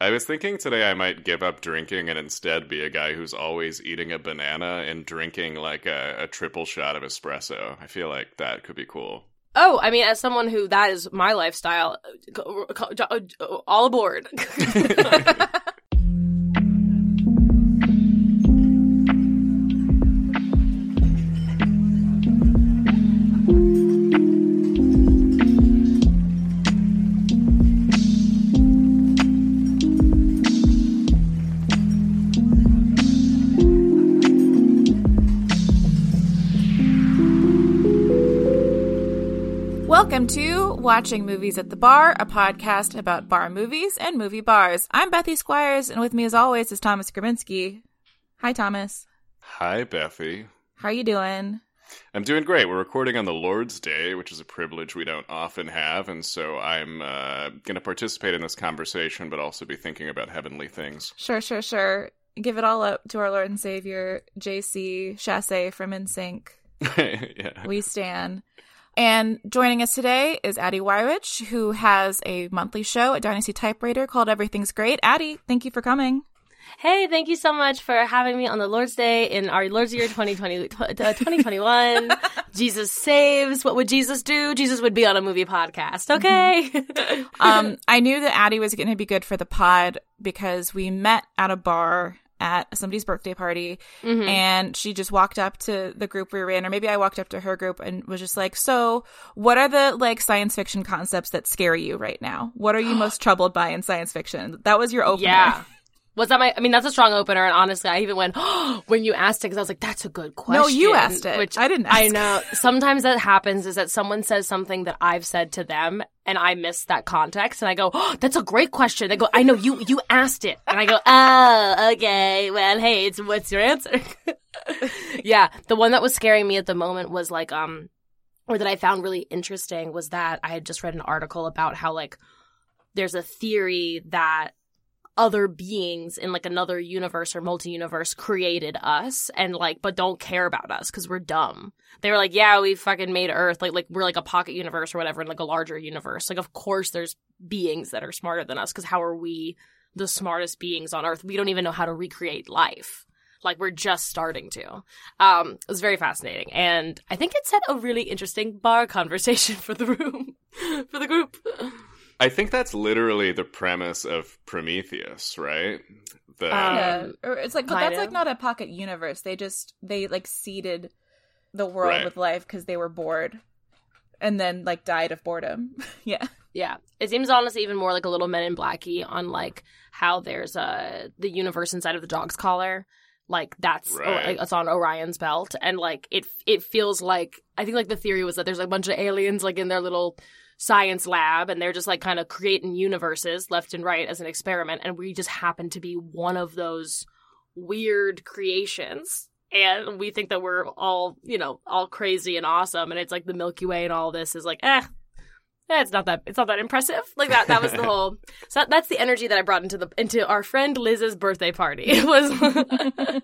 I was thinking today I might give up drinking and instead be a guy who's always eating a banana and drinking like a, a triple shot of espresso. I feel like that could be cool. Oh, I mean, as someone who that is my lifestyle, all aboard. Watching Movies at the Bar, a podcast about bar movies and movie bars. I'm Bethy Squires, and with me as always is Thomas Grabinski. Hi, Thomas. Hi, Bethy. How are you doing? I'm doing great. We're recording on the Lord's Day, which is a privilege we don't often have, and so I'm uh, going to participate in this conversation, but also be thinking about heavenly things. Sure, sure, sure. Give it all up to our Lord and Savior, JC Chasez from NSYNC. yeah. We stand. And joining us today is Addie Weyrich, who has a monthly show at Dynasty Typewriter called Everything's Great. Addie, thank you for coming. Hey, thank you so much for having me on the Lord's Day in our Lord's Year 2020, uh, 2021. Jesus saves. What would Jesus do? Jesus would be on a movie podcast. Okay. um, I knew that Addie was going to be good for the pod because we met at a bar at somebody's birthday party Mm-hmm. and she just walked up to the group we were in or maybe I walked up to her group and was just like, "So, what are the like science fiction concepts that scare you right now? What are you most troubled by in science fiction?" That was your opener. yeah. Was that my? I mean, that's a strong opener, and honestly, I even went when you asked it because I was like, "That's a good question." No, you asked it. Which I didn't I know. Sometimes that happens is that someone says something that I've said to them, and I miss that context, and I go, oh, "That's a great question." They go, "I know you. You asked it," and I go, "Oh, okay. Well, hey, it's what's your answer?" yeah, the one that was scaring me at the moment was like, um, or that I found really interesting was that I had just read an article about how like there's a theory that other beings in like another universe or multi-universe created us and like but don't care about us because we're dumb. They were like yeah we fucking made earth like like we're like a pocket universe or whatever in like a larger universe. Like of course there's beings that are smarter than us because how are we the smartest beings on earth? We don't even know how to recreate life. Like we're just starting to. Um it was very fascinating. And i think it set a really interesting bar conversation for the room for the group I think that's literally the premise of Prometheus, right? The, Yeah. It's like, but kind that's like not a pocket universe. They just they like seeded the world Right. with life because they were bored, and then like died of boredom. yeah. Yeah, it seems honestly even more like a little Men in Blacky on like how there's uh the universe inside of the dog's collar, like that's Right. it's on Orion's belt, and like it it feels like I think like the theory was that there's like a bunch of aliens like in their little science lab, and they're just like kind of creating universes left and right as an experiment, and we just happen to be one of those weird creations. And we think that we're all, you know, all crazy and awesome, and it's like the Milky Way and all this is like, eh, it's not that it's not that impressive. Like that that was the whole so that's the energy that I brought into the into our friend Liz's birthday party. It was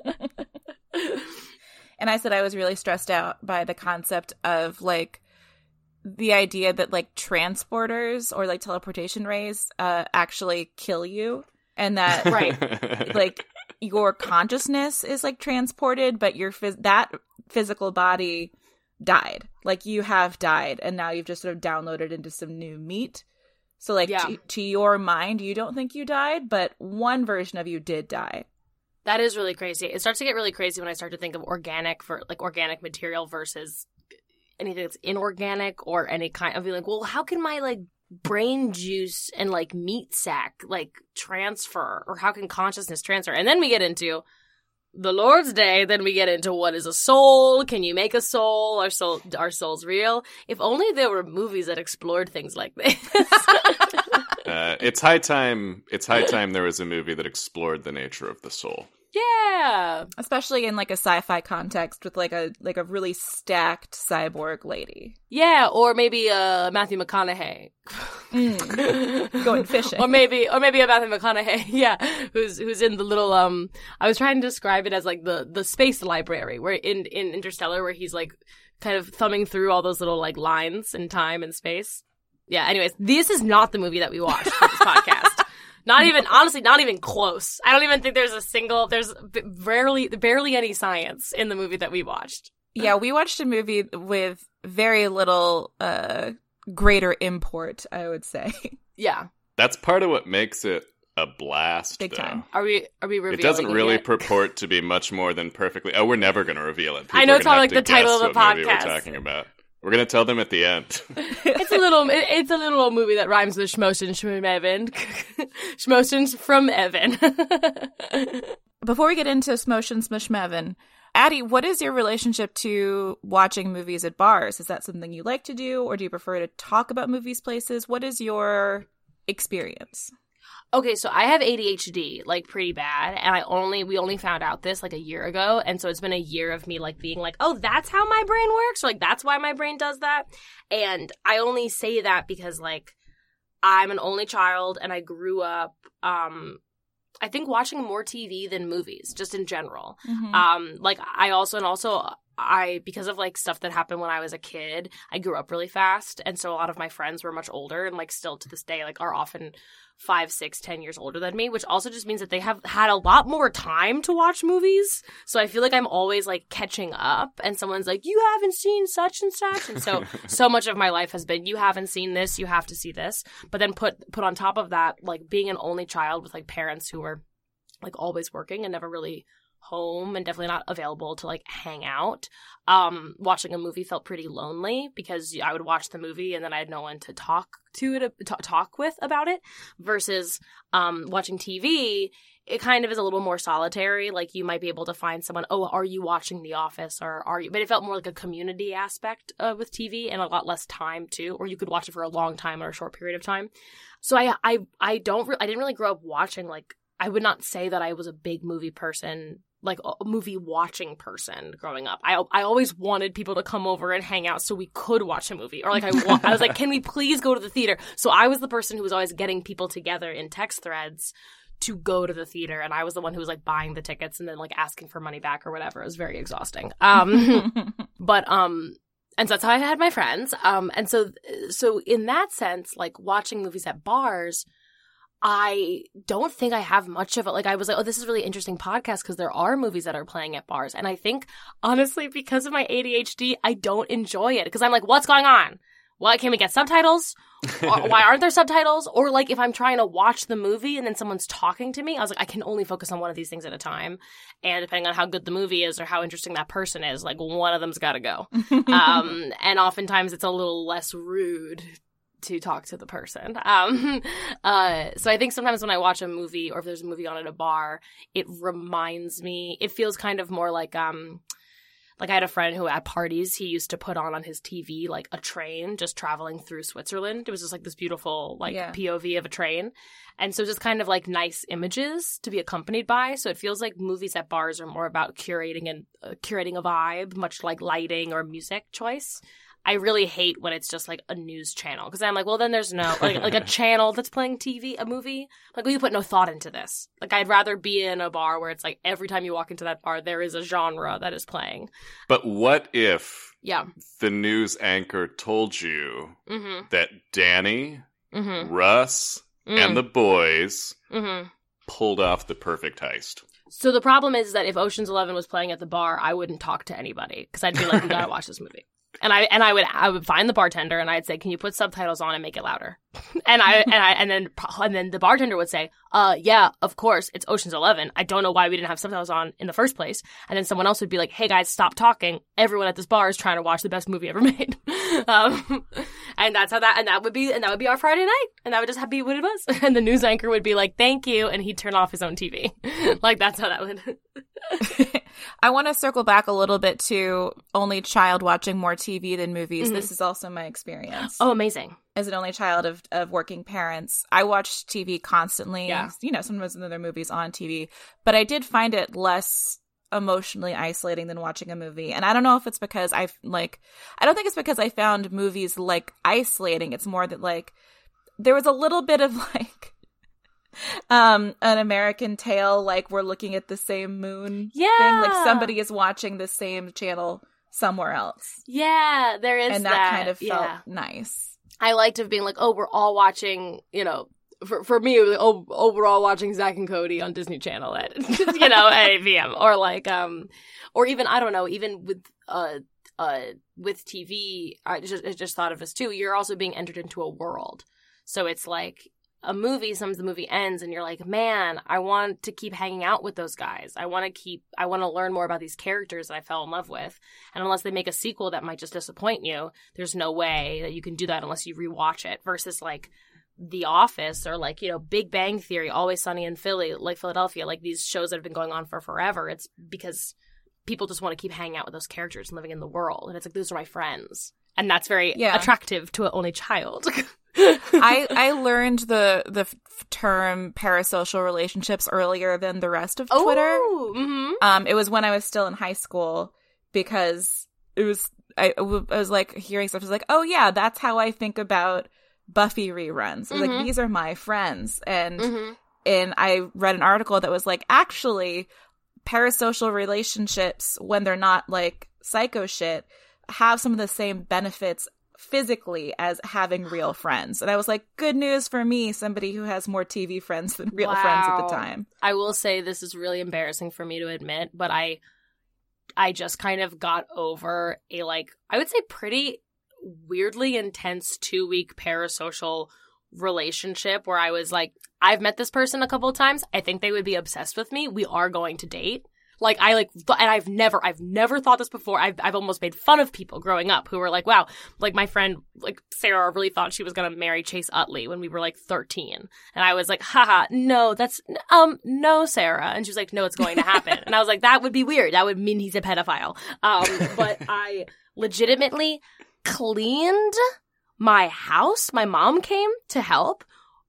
And I said I was really stressed out by the concept of like the idea that like transporters or like teleportation rays uh actually kill you and that Right. like your consciousness is like transported but your phys- that physical body died like you have died and now you've just sort of downloaded into some new meat so like Yeah. to, to your mind you don't think you died but one version of you did die that is really crazy. It starts to get really crazy when I start to think of organic for like organic material versus anything that's inorganic or any kind of being like, well, how can my like brain juice and like meat sack like transfer or how can consciousness transfer? And then we get into the Lord's Day, then we get into what is a soul? Can you make a soul? Are soul are souls real? If only there were movies that explored things like this. uh, it's high time. It's high time there was a movie that explored the nature of the soul. Yeah. especially in like a sci-fi context with like a like a really stacked cyborg lady Yeah, or maybe uh Matthew McConaughey. Going fishing. or maybe or maybe a Matthew McConaughey, yeah, who's who's in the little um I was trying to describe it as like the the space library where in in Interstellar where he's like kind of thumbing through all those little like lines in time and space. Yeah, anyways, this is not the movie that we watched for this podcast. Not even, honestly, not even close. I don't even think there's a single, there's b- rarely, barely any science in the movie that we watched. Yeah, we watched a movie with very little uh greater import, I would say. Yeah. That's part of what makes it a blast. Big though. time. Are we, are we revealing It doesn't really yet? purport to be much more than perfectly. Oh, we're never going to reveal it. I know it's gonna not like the title of the what movie podcast. We're talking about. We're going to tell them at the end. It's a little, it- it's a little old movie that rhymes with Schmosen from Evan. Schmosen's from Evan. Before we get into Smotion Smishmevin, Addie, what is your relationship to watching movies at bars? Is that something you like to do, or do you prefer to talk about movies places? What is your experience? Okay, so I have ADHD like pretty bad, and I only we only found out this like a year ago, and so it's been a year of me like being like, oh, that's how my brain works, or like that's why my brain does that, and I only say that because like I'm an only child, and I grew up, um, I think watching more TV than movies, just in general. Um, like I also and also I because of like stuff that happened when I was a kid, I grew up really fast, and so a lot of my friends were much older, and like still to this day, like are often five, six, ten years older than me, which also just means that they have had a lot more time to watch movies. So I feel like I'm always like catching up, and someone's like, "You haven't seen such and such," and so so much of my life has been, "You haven't seen this, you have to see this." But then put put on top of that, like being an only child with like parents who were like always working and never really home and definitely not available to like hang out. Um, watching a movie felt pretty lonely because I would watch the movie and then I had no one to talk to it, t- talk with about it. Versus um, watching TV, it kind of is a little more solitary. Like you might be able to find someone. Oh, are you watching The Office or are you? But it felt more like a community aspect uh, with TV and a lot less time too. Or you could watch it for a long time or a short period of time. So I I I don't re- I didn't really grow up watching like I would not say that I was a big movie person, like a movie watching person growing up. I I always wanted people to come over and hang out so we could watch a movie, or like I wa- I was like, can we please go to the theater? So I was the person who was always getting people together in text threads to go to the theater, and I was the one who was like buying the tickets and then like asking for money back or whatever. It was very exhausting. Um, but um and so that's how I had my friends. Um, and so, so in that sense, like watching movies at bars, I don't think I have much of it. Like I was like, oh, this is a really interesting podcast because there are movies that are playing at bars, and I think honestly, because of my ADHD, I don't enjoy it because I'm like, what's going on? Why can't we get subtitles? Why aren't there subtitles? Or like if I'm trying to watch the movie and then someone's talking to me, I was like, I can only focus on one of these things at a time. And depending on how good the movie is or how interesting that person is, like one of them's got to go. Um, and oftentimes it's a little less rude to talk to the person. Um, uh, so I think sometimes when I watch a movie or if there's a movie on at a bar, it reminds me, it feels kind of more like, um, like I had a friend who at parties he used to put on on his TV like a train just traveling through Switzerland. It was just like this beautiful like Yeah. POV of a train, and so just kind of like nice images to be accompanied by. So it feels like movies at bars are more about curating and uh, curating a vibe, much like lighting or music choice. I really hate when it's just like a news channel because I'm like, well, then there's no like like a channel that's playing TV, a movie. Like, well, you put no thought into this. Like, I'd rather be in a bar where it's like every time you walk into that bar, there is a genre that is playing. But what if Yeah. the news anchor told you Mm-hmm. that Danny, Mm-hmm. Russ, and the boys mm-hmm. pulled off the perfect heist? So the problem is that if Ocean's Eleven was playing at the bar, I wouldn't talk to anybody because I'd be like, "We gotta watch this movie." And I and I would I would find the bartender and I'd say, "Can you put subtitles on and make it louder?" And I and I and then and then the bartender would say, "Uh, yeah, of course, it's Ocean's Eleven. I don't know why we didn't have subtitles on in the first place." And then someone else would be like, "Hey guys, stop talking. Everyone at this bar is trying to watch the best movie ever made." um, and that's how that and that would be and that would be our Friday night, and that would just have be what it was. And the news anchor would be like, "Thank you," and he'd turn off his own TV. like that's how that would. I want to circle back a little bit to only child watching more TV than movies. This is also my experience. oh, amazing. As an only child of, of working parents, I watched TV constantly. Yeah. You know, sometimes are movies on TV, but I did find it less emotionally isolating than watching a movie. And I don't know if it's because I've like, I don't think it's because I found movies like isolating. It's more that like, there was a little bit of like, um an American Tail like we're looking at the same moon thing Yeah. like somebody is watching the same channel somewhere else Yeah, there is and that, kind of felt yeah. nice I liked of being like, oh, we're all watching, you know, for for me, it was like, oh, overall watching Zack and Cody on Disney Channel at you know at 8 p.m. or like um or even I don't know even with uh uh with TV I just I just thought of this too. You're also being entered into a world, so it's like a movie. Sometimes the movie ends and you're like, man, I want to keep hanging out with those guys. I want to keep I want to learn more about these characters that I fell in love with. And unless they make a sequel that might just disappoint you, there's no way that you can do that unless you rewatch it. Versus like the Office or like, you know, Big Bang Theory, Always Sunny in Philly, like Philadelphia, like these shows that have been going on for forever. It's because people just want to keep hanging out with those characters and living in the world. And it's like, those are my friends. And that's very Yeah. attractive to an only child. I I learned the the term parasocial relationships earlier than the rest of Twitter. hmm Um, it was when I was still in high school because it was I, I was like hearing stuff. I was like, oh yeah, that's how I think about Buffy reruns. Mhm. like, these are my friends, and hmm and I read an article that was like, actually, parasocial relationships when they're not like psycho shit have some of the same benefits physically as having real friends. And I was like, good news for me, somebody who has more TV friends than real friends at the time. I will say this is really embarrassing for me to admit, but I I just kind of got over a like I would say pretty weirdly intense 2-week parasocial relationship where I was like I've met this person a couple of times. I think they would be obsessed with me. We are going to date. Like I like and I've never I've never thought this before. I've I've almost made fun of people growing up who were like, "Wow, like my friend like Sarah really thought she was going to marry Chase Utley when we were like 13." And I was like, haha, no, that's, um, no, Sarah. And she was like, no, it's going to happen. and I was like, that would be weird. That would mean he's a pedophile. Um, but I legitimately cleaned my house. My mom came to help.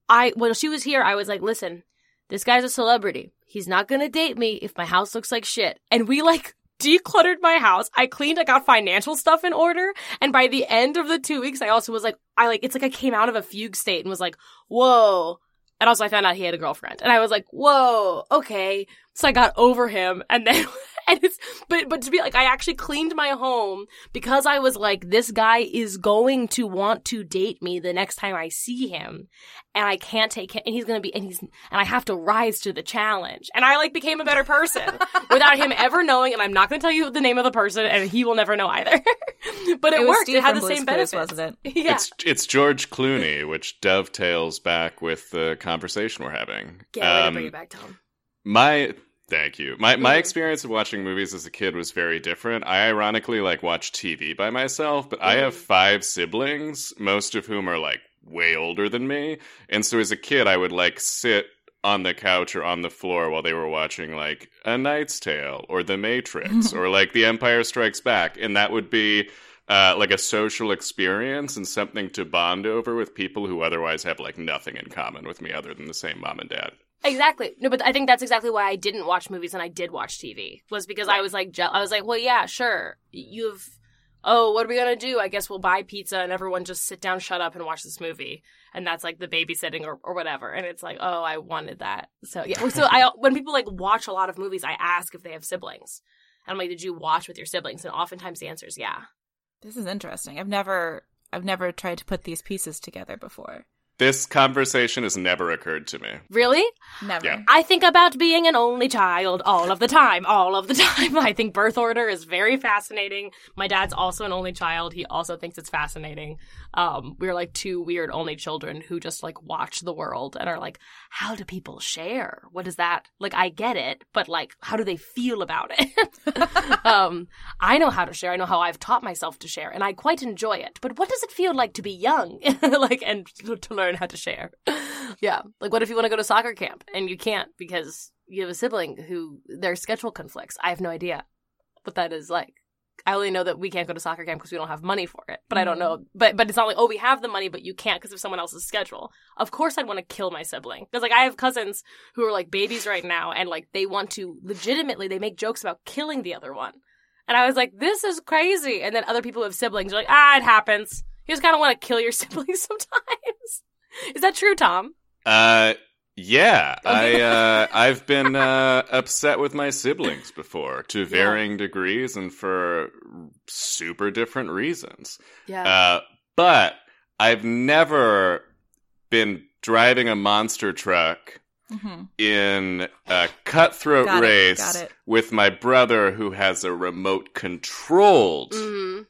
I, when she was here, I was like, listen, this guy's a celebrity. He's not to date me if my house looks like shit. And we like, decluttered my house. I cleaned, I got financial stuff in order. And by the end of the two weeks, I also was like, I like, it's like I came out of a fugue state and was like, whoa. And also I found out he had a girlfriend. And I was like, whoa, okay. So I got over him and then, and it's, but, but to be like, I actually cleaned my home because I was like, this guy is going to want to date me the next time I see him. And I can't take him, and he's gonna be, and he's, and I have to rise to the challenge. And I like became a better person without him ever knowing, and I'm not gonna tell you the name of the person, and he will never know either. but it, was worked. Steve it had the Blue's same Clues, benefits. wasn't it? Yeah. It's it's George Clooney, which dovetails back with the conversation we're having. Get ready to Um, bring it back, Tom. My thank you. My my Mhm. experience of watching movies as a kid was very different. I ironically like watch TV by myself, but I have Mhm. five siblings, most of whom are like way older than me. And so as a kid I would like sit on the couch or on the floor while they were watching like A Knight's Tale or The Matrix or like The Empire Strikes Back and that would be uh, like a social experience and something to bond over with people who otherwise have like nothing in common with me other than the same mom and dad. Exactly. No, but I think that's exactly why I didn't watch movies and I did watch TV. Was because I was like, je- I was like, well, yeah, sure. You've, oh, what are we gonna do? I guess we'll buy pizza and everyone just sit down, shut up, and watch this movie. And that's like the babysitting or, or whatever. And it's like, oh, I wanted that. So yeah. So I when people like watch a lot of movies, I ask if they have siblings. And I'm like, did you watch with your siblings? And oftentimes the answer is yeah. This is interesting. I've never I've never tried to put these pieces together before. This conversation has never occurred to me. Really? Never. Yeah. I think about being an only child all of the time, all of the time. I think birth order is very fascinating. My dad's also an only child. He also thinks it's fascinating. Um, we're like two weird only children who just like watch the world and are like, how do people share? What is that? Like, I get it, but like, how do they feel about it? um, I know how to share. I know how I've taught myself to share and I quite enjoy it. But what does it feel like to be young? like, and to to learn how to share? yeah. Like, what if you want to go to soccer camp and you can't because you have a sibling who their schedule conflicts? I have no idea what that is like. I only know that we can't go to soccer camp because we don't have money for it. But I don't know. But but it's not like oh we have the money but you can't because of someone else's schedule. Of course I'd want to kill my sibling because like I have cousins who are like babies right now and like they want to legitimately they make jokes about killing the other one. And I was like this is crazy. And then other people who have siblings are like ah it happens. You just kind of want to kill your siblings sometimes. Is that true, Tom? Uh, yeah. I uh, I've been uh, upset with my siblings before to varying degrees and for super different reasons. Yeah. Uh, but I've never been driving a monster truck hmm in a cutthroat it, race with my brother who has a remote controlled hmm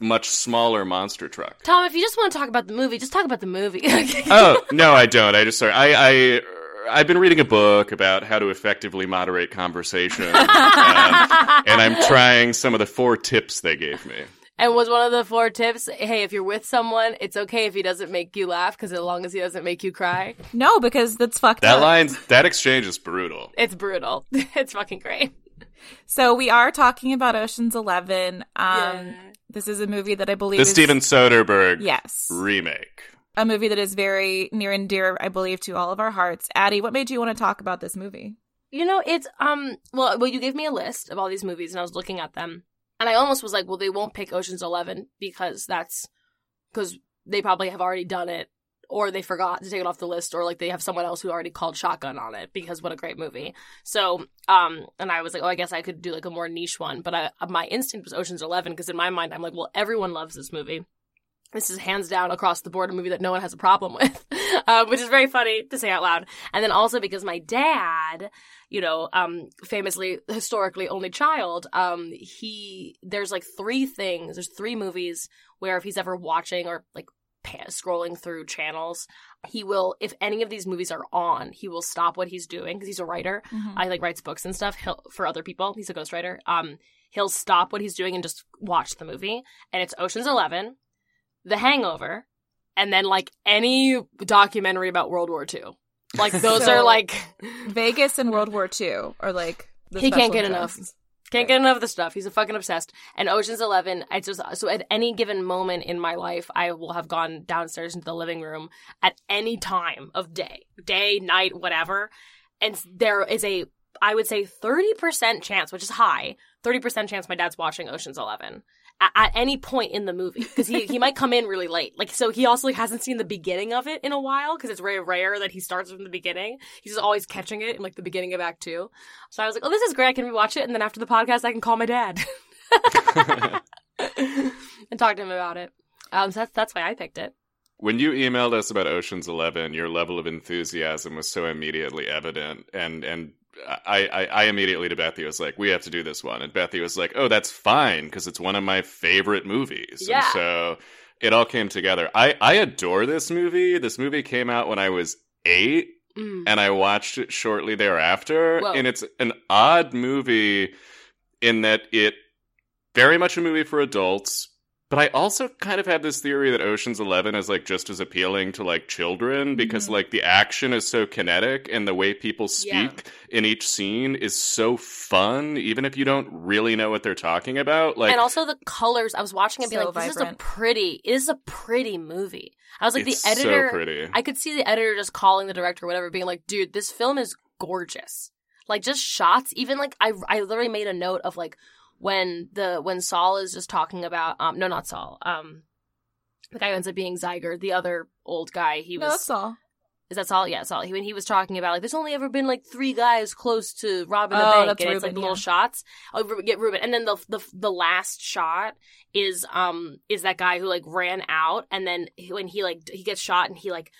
much smaller monster truck. Tom, if you just want to talk about the movie, just talk about the movie. oh no, I don't. I just sorry. I I I've been reading a book about how to effectively moderate conversation, um, and I'm trying some of the four tips they gave me. And was one of the four tips, hey, if you're with someone, it's okay if he doesn't make you laugh, because as long as he doesn't make you cry, No, because that's fucked That up. line's that exchange is brutal. it's brutal. it's fucking great. So we are talking about Ocean's Eleven. Um, Yeah. This is a movie that I believe The is Steven Soderbergh yes, remake. a movie that is very near and dear, I believe, to all of our hearts. Addie, what made you want to talk about this movie? You know, it's um well well you gave me a list of all these movies and I was looking at them. And I almost was like, well they won't pick Ocean's 11 because that's cuz they probably have already done it or they forgot to take it off the list or like they have someone else who already called shotgun on it because what a great movie. So, um and I was like, oh, I guess I could do like a more niche one, but I, my instinct was Ocean's 11 because in my mind I'm like, well, everyone loves this movie. This is hands down across the board a movie that no one has a problem with, uh, which is very funny to say out loud. And then also because my dad, you know, um, famously historically only child, um, he there's like three things. There's three movies where if he's ever watching or like scrolling through channels, he will. If any of these movies are on, he will stop what he's doing because he's a writer. I like writes books and stuff he'll, for other people. He's a ghostwriter. Um, he'll stop what he's doing and just watch the movie. And it's Ocean's Eleven, The Hangover, and then like any documentary about World War II. Like those So- are like Vegas and World War II are like the He can't get enough. Can't get enough of the stuff. He's a fucking obsessed. And Ocean's Eleven, I just so at any given moment in my life, I will have gone downstairs into the living room at any time of day, day, night, whatever. And there is a, I would say, thirty percent chance, which is high, thirty percent chance my dad's watching Ocean's Eleven at, at any point in the movie because he he might come in really late. Like so, he also like hasn't seen the beginning of it in a while because it's very rare that he starts from the beginning. He's just always catching it in like the beginning of Act Two. So I was like, oh, this is great. I can rewatch it. And then after the podcast, I can call my dad and talk to him about it. Um, so that's, that's why I picked it. When you emailed us about Ocean's Eleven, your level of enthusiasm was so immediately evident, and and I, I, I immediately to Bethy was like, "We have to do this one," and Bethy was like, "Oh, that's fine because it's one of my favorite movies." Yeah. And so it all came together. I I adore this movie. This movie came out when I was eight, Mm. and I watched it shortly thereafter. Whoa. And it's an odd movie in that it very much a movie for adults. But I also kind of have this theory that Ocean's Eleven is like just as appealing to like children because Mhm. like the action is so kinetic and the way people Yeah. speak in each scene is so fun, even if you don't really know what they're talking about. Like and also the colors. I was watching it, being So like, "This is a vibrant. pretty. It is a pretty movie." I was like, it's the editor. so pretty. I could see the editor just calling the director or whatever, being like, dude, this film is gorgeous. Like just shots, even like I I literally made a note of like when the when Saul is just talking about um no not Saul, um the guy who ends up being Zyger, the other old guy, he No, was that's all. is that Saul? Yeah, Saul. He, when he was talking about like, there's only ever been like three guys close to robbing a Oh, bank, and it's like Reuben, the little shots. Oh, get Reuben, and then the the the last shot is um is that guy who like ran out, and then when he like he gets shot and he like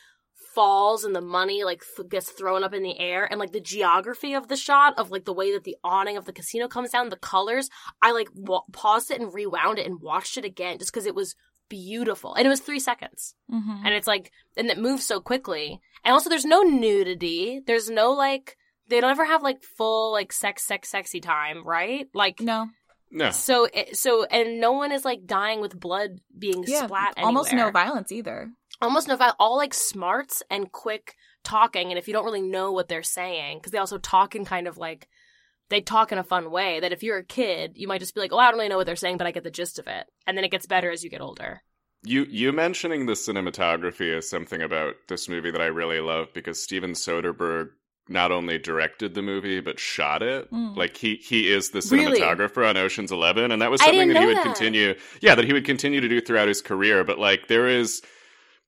falls and the money like th- gets thrown up in the air and like the geography of the shot of like the way that the awning of the casino comes down the colors i like wa- paused it and rewound it and watched it again just because it was beautiful and it was three seconds Mm-hmm. and it's like and it moves so quickly and also there's no nudity there's no like they don't ever have like full like sex sex sexy time right like No, no. so it, so and no one is like dying with blood being yeah, splat almost no violence either. Almost no vi- all like smarts and quick talking and if you don't really know what they're saying because they also talk in kind of like they talk in a fun way that if you're a kid you might just be like oh i don't really know what they're saying but i get the gist of it and then it gets better as you get older You you mentioning the cinematography is something about this movie that I really love because Steven Soderbergh not only directed the movie but shot it. Mm. Like he he is the Really? cinematographer on Ocean's 11 and that was something that he would that. continue yeah, that he would continue to do throughout his career, but like there is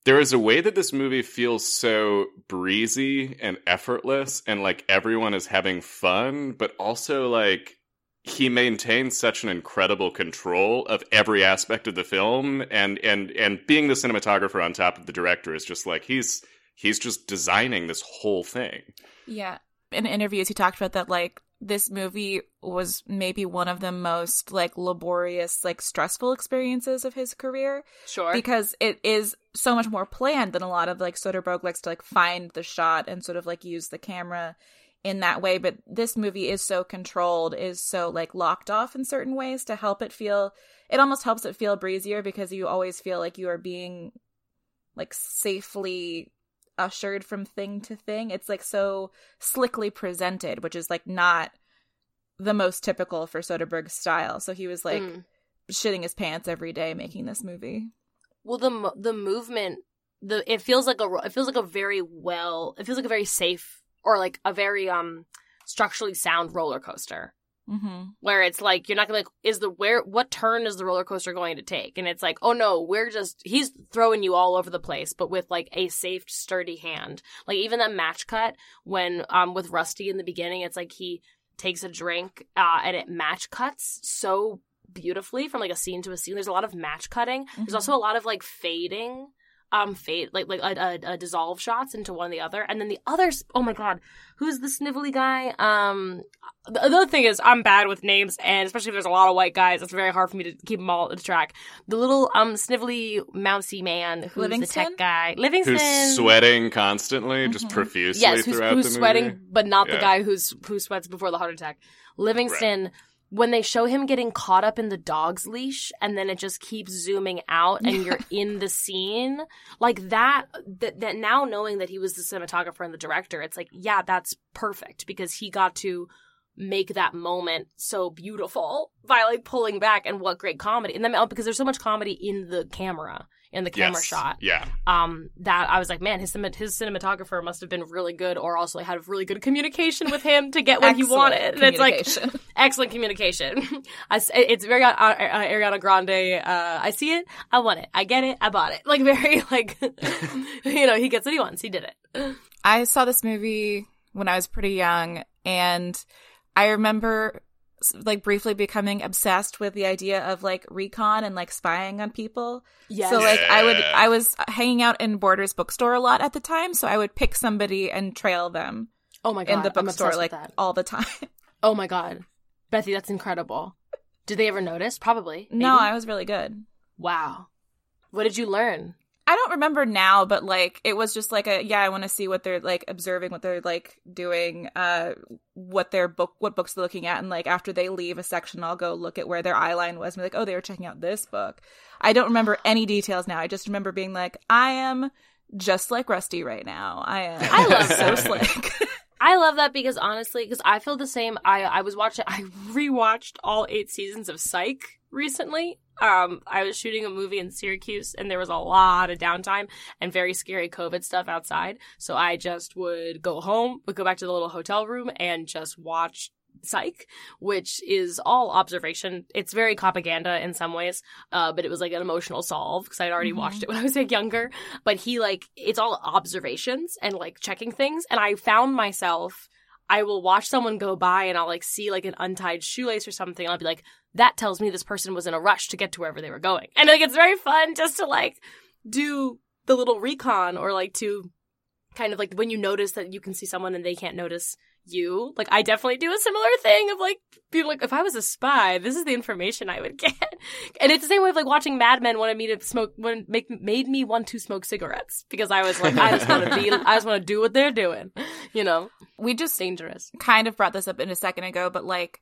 there is a way that this movie feels so breezy and effortless and like everyone is having fun, but also like he maintains such an incredible control of every aspect of the film and and and being the cinematographer on top of the director is just like he's he's just designing this whole thing. Yeah. In interviews, he talked about that, like, this movie was maybe one of the most, like, laborious, like, stressful experiences of his career Sure. because it is so much more planned than a lot of, like, Soderbergh likes to, like, find the shot and sort of, like, use the camera in that way. But this movie is so controlled, is so, like, locked off in certain ways to help it feel, it almost helps it feel breezier because you always feel like you are being, like, safely ushered from thing to thing. It's like so slickly presented, which is like not the most typical for Soderbergh's style. So he was like Mm. shitting his pants every day making this movie. Well, the the movement, the it feels like a it feels like a very well, it feels like a very safe or like a very um structurally sound roller coaster. Mm-hmm. where it's like you're not gonna like is the where what turn is the roller coaster going to take and it's like oh no we're just he's throwing you all over the place but with like a safe sturdy hand like even that match cut when um with rusty in the beginning it's like he takes a drink uh and it match cuts so beautifully from like a scene to a scene there's a lot of match cutting there's Mhm. also a lot of like fading um fade like like a, a, a dissolve shots into one the other and then the others oh my god who's the snivelly guy um the other thing is I'm bad with names, and especially if there's a lot of white guys, it's very hard for me to keep them all in track. The little um snivelly mousy man who's the tech guy, Livingston, Who's sweating constantly, just Mhm. profusely yes, who's, throughout who's the sweating, but not the guy who's who sweats before the heart attack. Livingston. When they show him getting caught up in the dog's leash and then it just keeps zooming out and you're in the scene, like that, that, that now knowing that he was the cinematographer and the director, it's like, yeah, that's perfect because he got to make that moment so beautiful by like pulling back and what great comedy. And then oh, because there's so much comedy in the camera, in the camera Yes. shot Yeah. um that I was like, man, his his cinematographer must have been really good, or also had really good communication with him to get what he wanted. And it's like excellent communication. I s it's very uh, uh, Ariana Grande. Uh, I see it, I want it, I get it, I bought it. Like very like, you know, he gets what he wants. He did it. I saw this movie when I was pretty young, and I remember s- like briefly becoming obsessed with the idea of like recon and like spying on people. Yes. So like I would I was hanging out in Borders bookstore a lot at the time, so I would pick somebody and trail them oh my god, in the bookstore like that. all the time. Oh my god, Bethy, that's incredible. Did they ever notice? Probably. no, I was really good. wow. What did you learn? I don't remember now, but like it was just like a yeah, I want to see what they're like observing, what they're like doing, uh what their book what books they're looking at and like after they leave a section I'll go look at where their eye line was and be like, "Oh, they were checking out this book." I don't remember any details now. I just remember being like, "I am just like Rusty right now. I am I love so slick." I love that because honestly, because I feel the same. I I was watching, I rewatched all eight seasons of Psych recently. Um, I was shooting a movie in Syracuse, and there was a lot of downtime and very scary COVID stuff outside. So I just would go home, would go back to the little hotel room, and just watch Psych, which is all observation. It's very propaganda in some ways, uh, but it was like an emotional solve because I'd already Mhm. watched it when I was like younger. But he like it's all observations and like checking things, and I found myself. I will watch someone go by and I'll like see like an untied shoelace or something. And I'll be like, that tells me this person was in a rush to get to wherever they were going. And like it's very fun just to like do the little recon or like to kind of like when you notice that you can see someone and they can't notice you. Like I definitely do a similar thing of like being like, if I was a spy, this is the information I would get. And it's the same way of like watching Mad Men wanted me to smoke, when make made me want to smoke cigarettes because I was like, I just want to be, I just want to do what they're doing, you know. we just Dangerous. kind of brought this up in a second ago, but like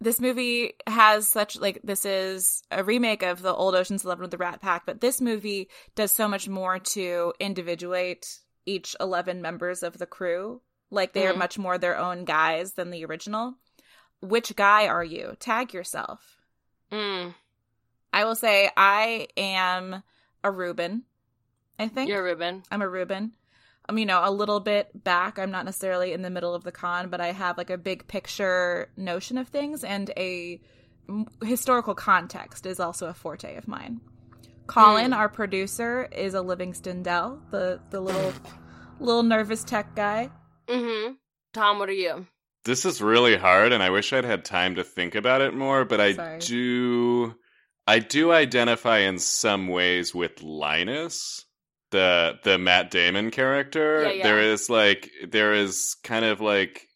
this movie has such like this is a remake of the old Ocean's Eleven with the Rat Pack, but this movie does so much more to individuate each eleven members of the crew. Like they are Mhm. much more their own guys than the original. Which guy are you? Tag yourself. Mm, I will say I am a Reuben. I think you're a Reuben. I'm a Reuben. I'm, you know, a little bit back. I'm not necessarily in the middle of the con, but I have like a big picture notion of things, and a m- historical context is also a forte of mine. Colin, Hmm. our producer, is a Livingston Dell, the the little little nervous tech guy. Mm-hmm. Tom, what are you? This is really hard, and I wish I'd had time to think about it more. But I Sorry. do, I do identify in some ways with Linus. the the Matt Damon character, Yeah, yeah. there is like there is kind of like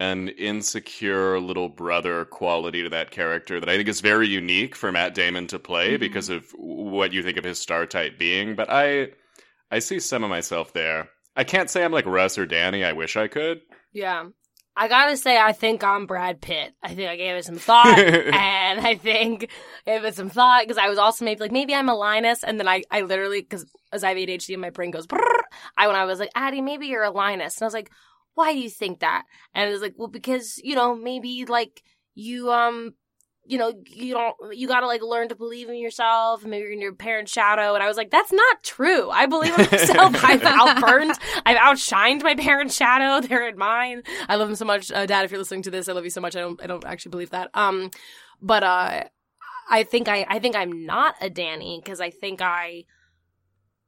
an insecure little brother quality to that character that I think is very unique for Matt Damon to play Mhm. because of what you think of his star type being. But I I see some of myself there. I can't say I'm like Russ or Danny. I wish I could. Yeah. I gotta say, I think I'm Brad Pitt. I think I gave it some thought, and I think gave it some thought because I was also maybe like maybe I'm a Linus, and then I I literally because as I have ADHD and my brain goes, brrr, I when I was like Addie, maybe you're a Linus, and I was like, why do you think that? And it was like, well, because you know maybe like you um you know you don't you gotta like learn to believe in yourself maybe you're in your parents shadow. And i was like that's not true. I believe in myself. I've outburned i've outshined my parents shadow. They're in mine. I love them so much. Uh, dad if you're listening to this i love you so much. I don't i don't actually believe that. Um but uh i think i i think i'm not a danny because i think i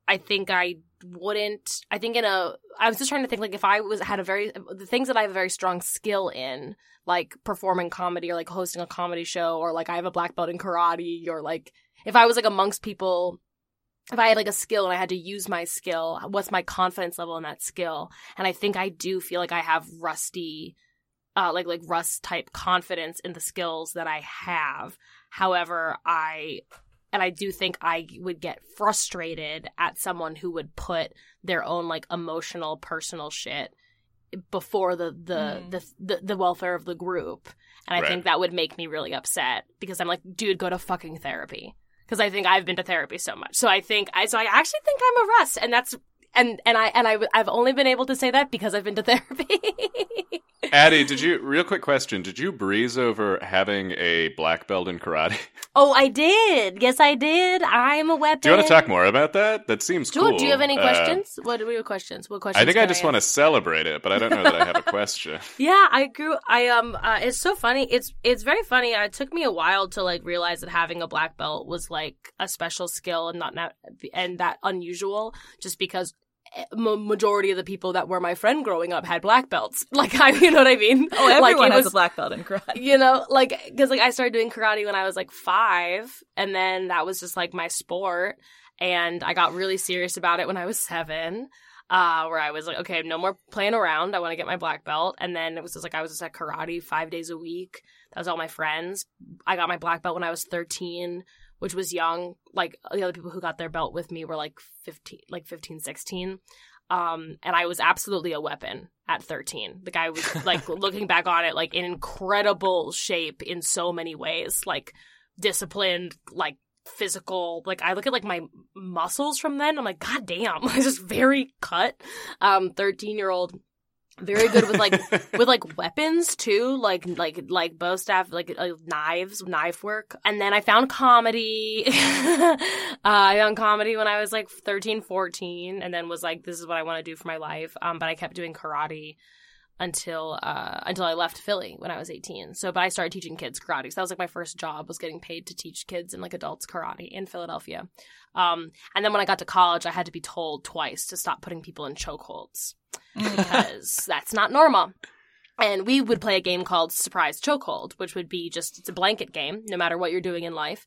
i think i wouldn't i think in a i was just trying to think like if i was had a very the things that i have a very strong skill in like performing comedy or like hosting a comedy show or like I have a black belt in karate or like if I was like amongst people if I had like a skill and I had to use my skill, what's my confidence level in that skill? And I think I do feel like I have rusty uh like like rust type confidence in the skills that I have. However, I and I do think I would get frustrated at someone who would put their own like emotional personal shit before the the, Mm. the the the welfare of the group and i Right. think that would make me really upset because i'm like dude go to fucking therapy because i think i've been to therapy so much so i think i so i actually think i'm a russ and that's and and i and I, i've only been able to say that because i've been to therapy Addie, did you real quick question? Did you breeze over having a black belt in karate? oh i did yes i did i'm a weapon Do you want to talk more about that? That seems Sure. cool. do you have any Uh, questions what are your questions what questions I think I just ask? want to celebrate it, but I don't know that I have a question. Yeah, I grew. I um. Uh, it's so funny. It's it's very funny. It took me a while to like realize that having a black belt was like a special skill and not not and that unusual. Just because majority of the people that were my friend growing up had black belts. Like I, you know what I mean? Oh, everyone like, it has was- a black belt in karate. you know like because like i started doing karate when i was like five and then that was just like my sport and i got really serious about it when i was seven uh where i was like okay no more playing around i want to get my black belt and then it was just like i was just at karate five days a week that was all my friends i got my black belt when i was 13 which was young like the other people who got their belt with me were like 15 like 15 16 um and i was absolutely a weapon at 13 the guy was like looking back on it like in incredible shape in so many ways like disciplined like physical like i look at like my muscles from then i'm like god damn. I just very cut. Um 13 year old very good with like with like weapons too like like like bow staff like uh, knives knife work. And then i found comedy. Uh, i found comedy when i was like 13 14 and then was like this is what i want to do for my life. Um but i kept doing karate until uh until i left philly when i was 18 so but i started teaching kids karate. So that was like my first job was getting paid to teach kids and like adults karate in philadelphia. Um and then when i got to college i had to be told twice to stop putting people in chokeholds because that's not normal. And we would play a game called Surprise Chokehold, which would be just it's a blanket game, no matter what you're doing in life.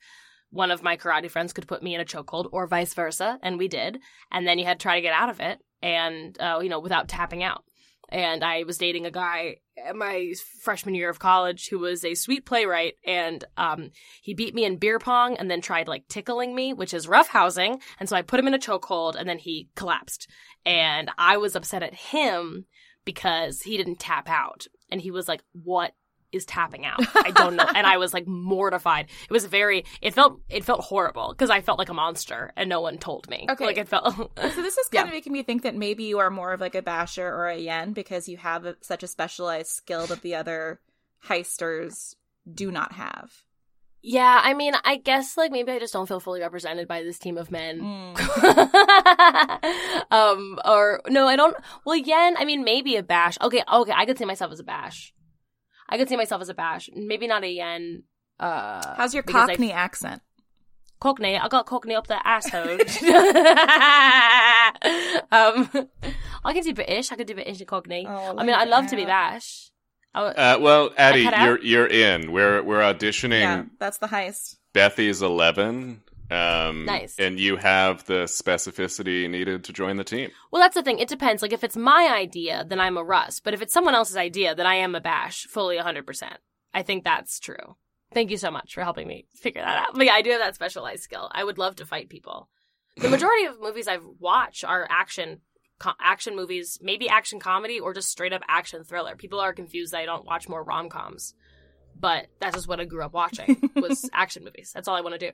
One of my karate friends could put me in a chokehold, or vice versa, and we did. And then you had to try to get out of it, and uh, you know, without tapping out. And I was dating a guy my freshman year of college who was a sweet playwright, and um, he beat me in beer pong, and then tried like tickling me, which is roughhousing. And so I put him in a chokehold, and then he collapsed and I was upset at him because he didn't tap out. And he was like, "What is tapping out? I don't know." and I was like mortified. It was very. It felt. It felt horrible because I felt like a monster, and no one told me. Okay. like it felt. So this is kind Yeah. of making me think that maybe you are more of like a basher or a yen because you have a, such a specialized skill that the other heisters do not have. yeah, I mean, I guess like maybe I just don't feel fully represented by this team of men. um, or no, I don't. Well, yen. I mean, maybe a bash. Okay, okay, I could see myself as a bash. I could see myself as a bash. Maybe not a yen. Uh, How's your because I- Cockney accent? Cockney. I got Cockney up the asshole. um, I can do British. I can do British and Cockney. Oh, I mean, I love to be bash. I, Uh, well, Addie, you're you're in. We're we're auditioning Yeah, that's the heist. Bethy's Eleven Um, Nice. And you have the specificity needed to join the team. Well, that's the thing. It depends. Like, if it's my idea, then I'm a Russ. But if it's someone else's idea, then I am a Bash, fully 100%. I think that's true. Thank you so much for helping me figure that out. But yeah, I do have that specialized skill. I would love to fight people. The majority of movies I've watched are action co- action movies, maybe action comedy or just straight up action thriller. People are confused that I don't watch more rom coms, but that's just what I grew up watching was action movies. That's all I want to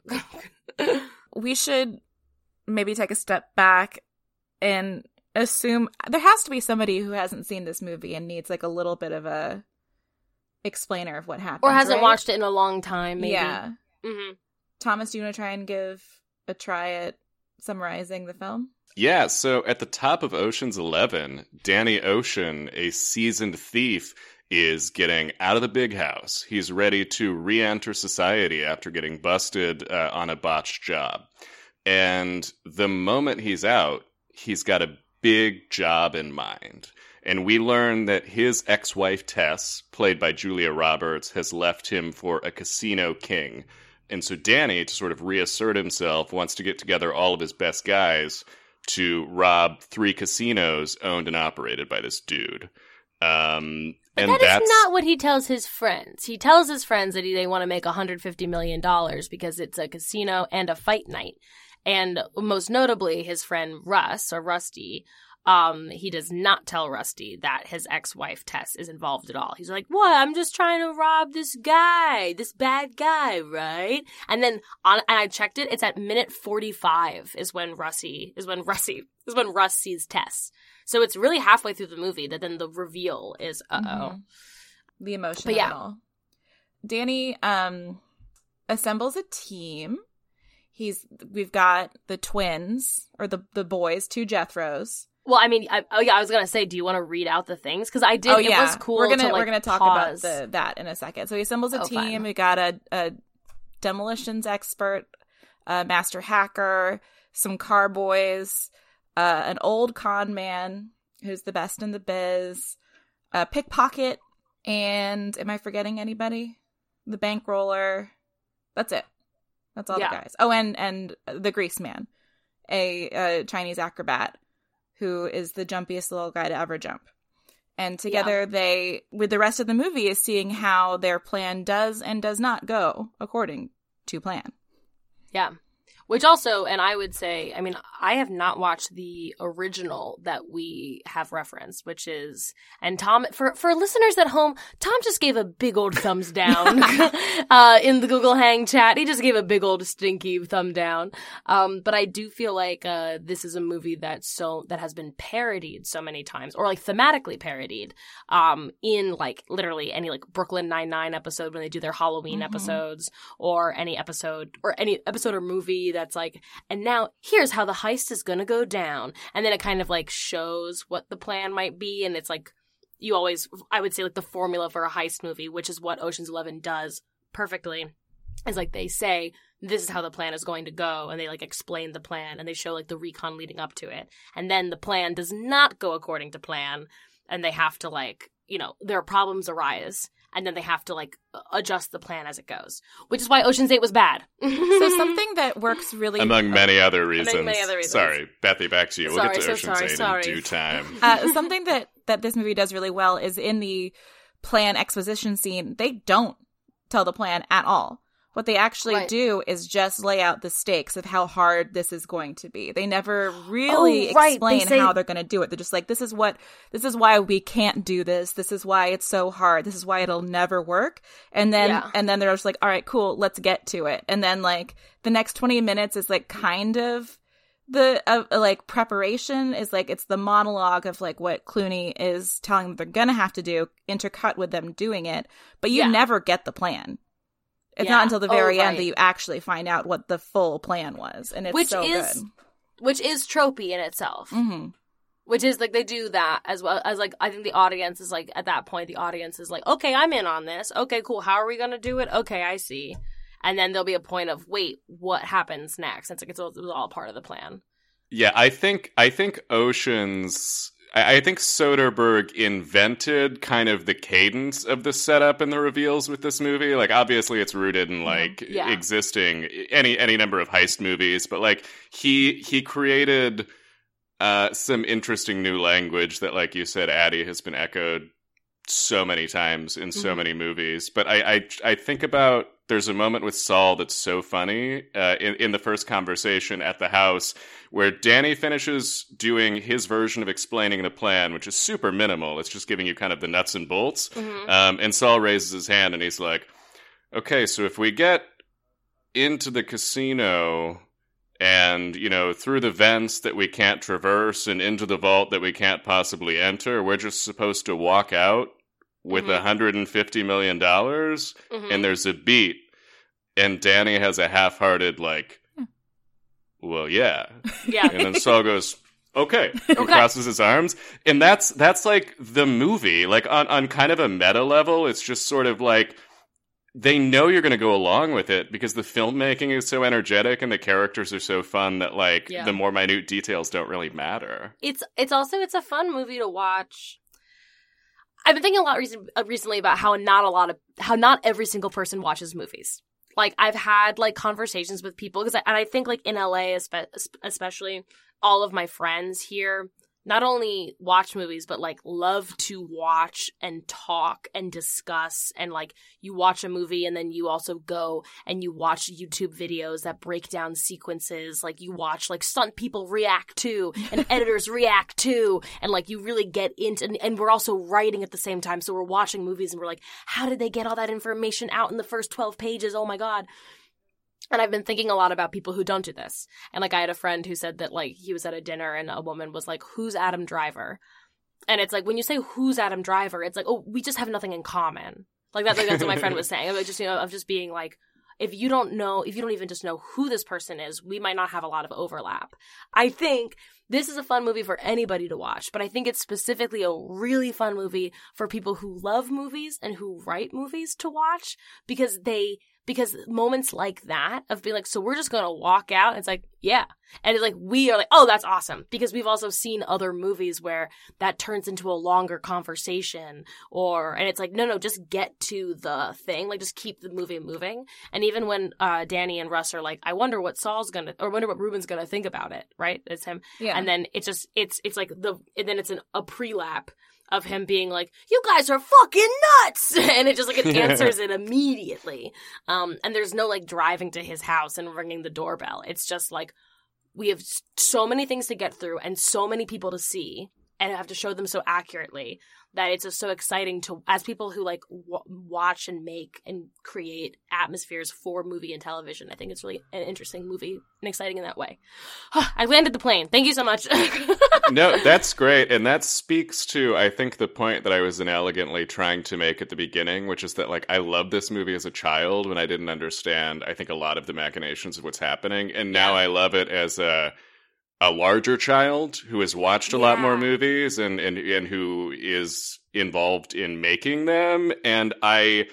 do. we should maybe take a step back and assume there has to be somebody who hasn't seen this movie and needs like a little bit of a explainer of what happened or hasn't right? watched it in a long time. Maybe. yeah hmm thomas do you want to try and give a try at summarizing the film Yeah, so at the top of Ocean's 11, Danny Ocean, a seasoned thief, is getting out of the big house. He's ready to re enter society after getting busted uh, on a botched job. And the moment he's out, he's got a big job in mind. And we learn that his ex wife, Tess, played by Julia Roberts, has left him for a casino king. And so Danny, to sort of reassert himself, wants to get together all of his best guys to rob three casinos owned and operated by this dude. Um, and that is that's not what he tells his friends. He tells his friends that he, they want to make 150 million dollars because it's a casino and a fight night. And most notably, his friend Russ or Rusty, um, he does not tell Rusty that his ex-wife Tess is involved at all. He's like, "What? I'm just trying to rob this guy, this bad guy, right?" And then on, and I checked it. It's at minute 45 is when Rusty is when Rusty is when Russ sees Tess. So it's really halfway through the movie that then the reveal is, uh oh. Mhm. the emotion But yeah. danny um assembles a team he's we've got the twins or the the boys two jethros Well, I mean, I, oh yeah, I was gonna say, do you want to read out the things? Because I did. oh It yeah was cool. we're gonna to, like, we're gonna talk pause. about the that in a second so he assembles a Oh, team fine. we got a, a demolitions expert a master hacker some car boys uh, an old con man who's the best in the biz a pickpocket and am i forgetting anybody? The bankroller. That's it. That's all Yeah. the guys. Oh and and the grease man a, a chinese acrobat who is the jumpiest little guy to ever jump. And together they with the rest of the movie is seeing how their plan does and does not go according to plan. Yeah. Which also, and I would say, I mean, I have not watched the original that we have referenced, which is, and Tom, for, for listeners at home, Tom just gave a big old thumbs down, uh, in the Google Hang chat. He just gave a big old stinky thumb down. Um, but I do feel like, uh, this is a movie that so, that has been parodied so many times, or like thematically parodied, um, in like literally any like Brooklyn Nine-Nine episode when they do their Halloween Mhm. episodes, or any episode, or any episode or movie that's like, and now here's how the heist is gonna go down. And then it kind of like shows what the plan might be. And it's like, you always, I would say, like the formula for a heist movie, which is what Ocean's Eleven does perfectly, is like they say, this is how the plan is going to go. And they like explain the plan and they show like the recon leading up to it. And then the plan does not go according to plan. And they have to like, you know, their problems arise. And then they have to like adjust the plan as it goes, which is why Ocean's Eight was bad. so something that works really among many other reasons. many other reasons. Sorry, Bethy, back to you. We'll Sorry, get to so Ocean's sorry, Eight sorry. in due time. uh, something that that this movie does really well is in the plan exposition scene they don't tell the plan at all what they actually Right. do is just lay out the stakes of how hard this is going to be they never really Oh, right. They explain say- how they're going to do it they're just like this is what this is why we can't do this this is why it's so hard this is why it'll never work and then Yeah. and then they're just like all right cool let's get to it and then like the next 20 minutes is like kind of the uh, like preparation is like it's the monologue of like what Clooney is telling them they're gonna have to do, intercut with them doing it, but you Yeah. never get the plan. It's Yeah. not until the Oh, very end that you actually find out what the full plan was, and it's Which so is- good. which is tropey in itself. hmm Which is like they do that as well as like I think the audience is like at that point the audience is like okay I'm in on this okay cool how are we gonna do it okay I see and then there'll be a point of wait what happens next it's like it's all, it was all part of the plan Yeah, I think I think Oceans. I, I think Soderbergh invented kind of the cadence of the setup and the reveals with this movie. Like, obviously, it's rooted in like Yeah. existing any any number of heist movies, but like he he created uh, some interesting new language that, like you said, Addie has been echoed so many times in so Mhm. many movies. But I, I I think about there's a moment with Saul that's so funny uh, in in the first conversation at the house where Danny finishes doing his version of explaining the plan, which is super minimal. It's just giving you kind of the nuts and bolts. Mhm. Um, and Saul raises his hand and he's like, "Okay, so if we get into the casino." And, you know, through the vents that we can't traverse and into the vault that we can't possibly enter, we're just supposed to walk out with Mhm. $150 million Mhm. and there's a beat and danny has a half-hearted like well yeah yeah. and then saul goes okay and Okay. crosses his arms and that's that's like the movie like on on kind of a meta level it's just sort of like they know you're going to go along with it because the filmmaking is so energetic and the characters are so fun that like Yeah. the more minute details don't really matter it's it's also it's a fun movie to watch. I've been thinking a lot recent, uh, recently about how not a lot of how not every single person watches movies. Like I've had like conversations with people because I, and I think like in LA espe- especially all of my friends here not only watch movies but like love to watch and talk and discuss. And like you watch a movie and then you also go and you watch YouTube videos that break down sequences. Like you watch like stunt people react to and editors react to. And like you really get into and, and we're also writing at the same time. So we're watching movies and we're like how did they get all that information out in the first 12 pages? Oh my god and I've been thinking a lot about people who don't do this. And like I had a friend who said that like he was at a dinner and a woman was like, "Who's Adam Driver?" And it's like when you say who's Adam Driver, it's like, "Oh, we just have nothing in common." Like that like that's what my friend was saying. Of just you know of just being like if you don't know, if you don't even just know who this person is, we might not have a lot of overlap. I think this is a fun movie for anybody to watch, but I think it's specifically a really fun movie for people who love movies and who write movies to watch because they because moments like that of being like, so we're just gonna walk out. It's like, yeah, and it's like we are like, oh, that's awesome because we've also seen other movies where that turns into a longer conversation, or and it's like, no, no, just get to the thing, like just keep the movie moving. And even when uh, Danny and Russ are like, I wonder what Saul's gonna, or wonder what Reuben's gonna think about it, right? It's him, Yeah. and then it's just it's it's like the and then it's an, a pre-lap of him being like you guys are fucking nuts! And it just like it answers it immediately. Um and there's no like driving to his house and ringing the doorbell. It's just like we have so many things to get through and so many people to see and have to show them so accurately that it's just so exciting to as people who like w- watch and make and create atmospheres for movie and television i think it's really an interesting movie and exciting in that way i landed the plane thank you so much no, that's great. And that speaks to, I think, the point that I was inelegantly trying to make at the beginning, which is that, like, I loved this movie as a child when I didn't understand, I think, a lot of the machinations of what's happening. And now Yeah. I love it as a. A larger child who has watched a lot more movies and, and and who is involved in making them, and I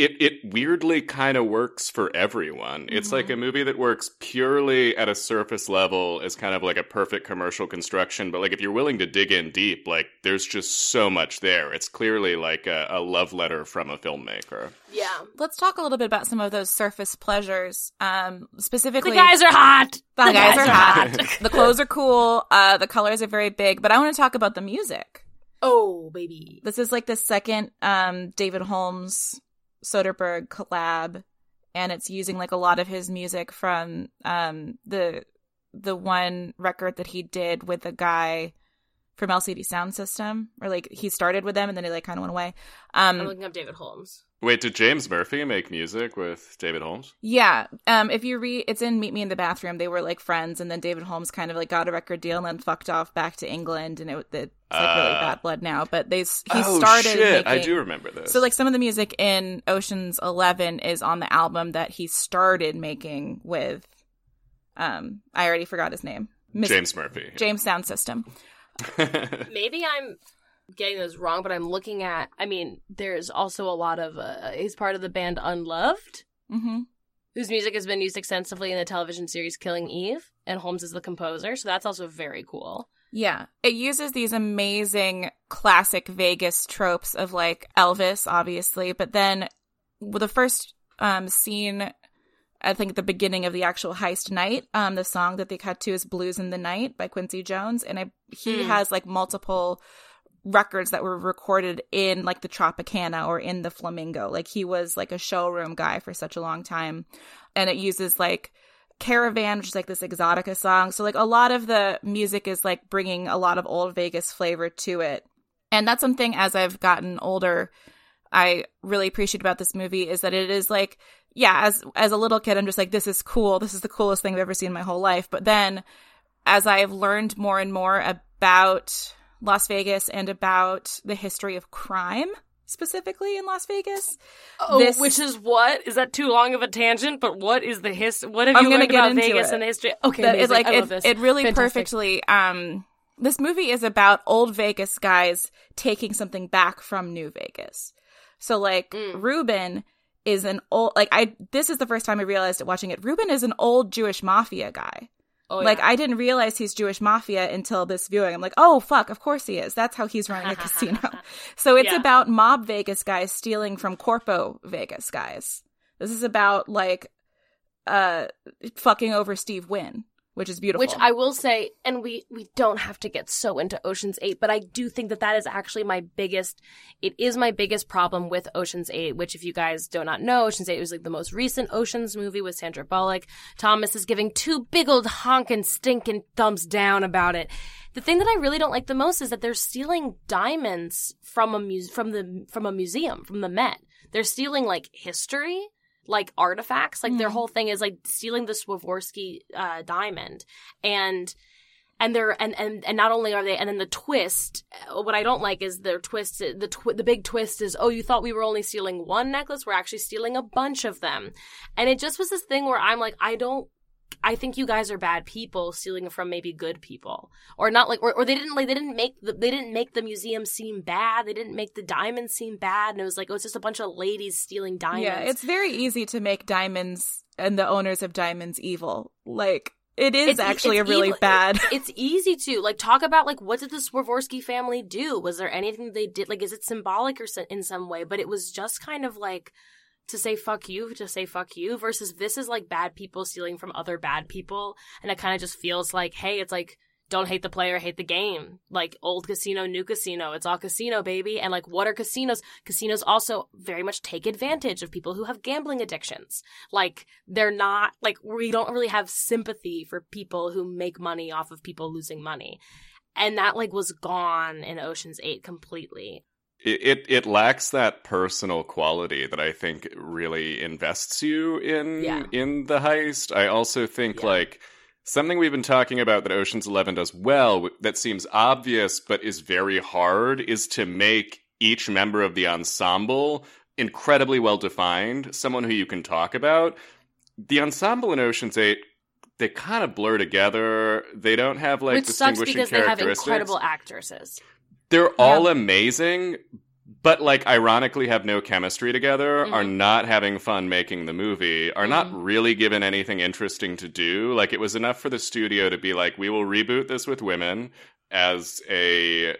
it it weirdly kind of works for everyone. It's like a movie that works purely at a surface level as kind of like a perfect commercial construction, but like if you're willing to dig in deep, like there's just so much there. It's clearly like a, a love letter from a filmmaker. yeah Let's talk a little bit about some of those surface pleasures. Um, specifically, the guys are hot the guys are hot. the clothes are cool. Uh, the colors are very big. But I want to talk about the music. oh baby This is like the second um, David Holmes Soderbergh collab, and it's using like a lot of his music from um, the the one record that he did with the guy from LCD Soundsystem, or like he started with them and then he like kind of went away. i'm Um, looking up david holmes Wait, did James Murphy make music with David Holmes? Yeah. Um, if you read, it's in Meet Me in the Bathroom. They were like friends, and then David Holmes kind of like got a record deal and then fucked off back to England, and it, it's like really Uh, bad blood now. But they s- he oh started. shit! I do remember this. So like some of the music in Ocean's Eleven is on the album that he started making with. Um, I already forgot his name. Mis- James Murphy. James Sound System. maybe i'm getting those wrong but i'm looking at i mean there's also a lot of uh, he's part of the band unloved Mm-hmm. whose music has been used extensively in the television series killing eve and holmes is the composer so that's also very cool Yeah. It uses these amazing classic Vegas tropes of like Elvis, obviously, but then the first um, scene, I think the beginning of the actual heist night, um, the song that they cut to is Blues in the Night by Quincy Jones. And I, he Hmm. has like multiple records that were recorded in like the Tropicana or in the Flamingo. Like he was like a showroom guy for such a long time. And it uses like Caravan, which is like this exotica song. So like a lot of the music is like bringing a lot of old Vegas flavor to it. And that's something as I've gotten older, I really appreciate about this movie is that it is like, yeah, as as a little kid, I'm just like, this is cool. This is the coolest thing I've ever seen in my whole life. But then as I've learned more and more about Las Vegas and about the history of crime specifically in Las Vegas, Oh, This- which is what? Is that too long of a tangent? But what is the his? What have I'm you learned get about into Vegas it. and the history? Okay, that amazing. like I it, love this. it really Fantastic. perfectly um this movie is about old Vegas guys taking something back from New Vegas. So like Mm. Reuben is an old like I this is the first time I realized it watching it. Reuben is an old Jewish mafia guy. Oh, like yeah. I didn't realize he's Jewish mafia until this viewing. I'm like, "Oh fuck, of course he is. That's how he's running a casino." So it's Yeah. about mob Vegas guys stealing from corpo Vegas guys. This is about like uh fucking over Steve Wynn, which is beautiful. Which I will say, and we we don't have to get so into Ocean's Eight, but I do think that that is actually my biggest. It is my biggest problem with Ocean's Eight. Which, if you guys do not know, Ocean's Eight was like the most recent Ocean's movie with Sandra Bullock. Thomas is giving two big old honking stinking thumbs down about it. The thing that I really don't like the most is that they're stealing diamonds from a muse- from the from a museum from the Met. They're stealing like history like artifacts. Like their Mhm. whole thing is like stealing the Swarovski uh, diamond, and and they're and, and and not only are they, and then the twist. uh, What I don't like is their twist. The twi- the big twist is, oh, you thought we were only stealing one necklace? We're actually stealing a bunch of them, and it just was this thing where I'm like, I don't. I think you guys are bad people stealing from maybe good people, or not like, or, or they didn't like they didn't make the they didn't make the museum seem bad. They didn't make the diamonds seem bad, and it was like, oh, it's just a bunch of ladies stealing diamonds. Yeah, it's very easy to make diamonds and the owners of diamonds evil. Like it is It's- actually it's a really evil. bad. it's easy to like talk about like what did the Swarovski family do? Was there anything they did? Like, is it symbolic or in some way? But it was just kind of like to say fuck you to say fuck you versus this is like bad people stealing from other bad people, and it kind of just feels like hey, it's like. Don't hate the player, hate the game. Like old casino, new casino. It's all casino, baby. And like, what are casinos? Casinos also very much take advantage of people who have gambling addictions. Like, they're not, like, we don't really have sympathy for people who make money off of people losing money. And that, like, was gone in Ocean's 8 completely. It, it lacks that personal quality that I think really invests you in Yeah. in the heist. I also think Yeah. like something we've been talking about that Ocean's 11 does well that seems obvious but is very hard is to make each member of the ensemble incredibly well defined, someone who you can talk about. The ensemble in Ocean's 8 they kind of blur together. They don't have like Which sucks distinguishing because they have incredible actresses. They're all amazing, but like ironically have no chemistry together, Mhm. are not having fun making the movie, are not Mhm. really given anything interesting to do. Like it was enough for the studio to be like, we will reboot this with women as a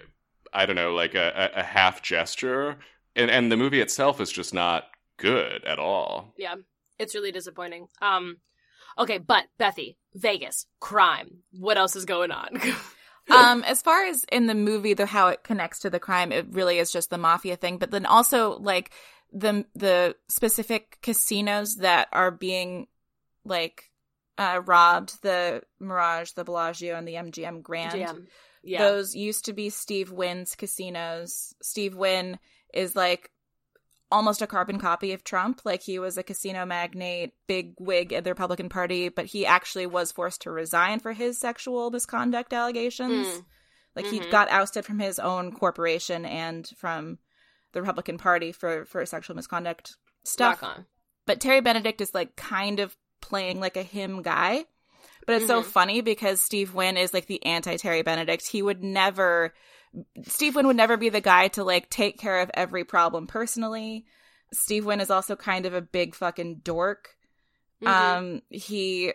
I don't know, like a, a, a half gesture. And and the movie itself is just not good at all. Yeah, it's really disappointing. Um, okay, but Bethy, Vegas, crime. What else is going on? um, as far as in the movie, the how it connects to the crime, it really is just the mafia thing. But then also like the the specific casinos that are being like uh, robbed, the Mirage, the Bellagio, and the MGM Grand. GM. Yeah. Those used to be Steve Wynn's casinos. Steve Wynn is like almost a carbon copy of Trump. Like he was a casino magnate, big wig at the Republican Party, but he actually was forced to resign for his sexual misconduct allegations. Mm. Like he Mhm. got ousted from his own corporation and from the Republican Party for for sexual misconduct stuff. But Terry Benedict is like kind of playing like a him guy. But it's so Mhm. funny because Steve Wynn is like the anti Terry Benedict. He would never Steve Wynn would never be the guy to like take care of every problem personally. Steve Wynn is also kind of a big fucking dork. Mhm. Um he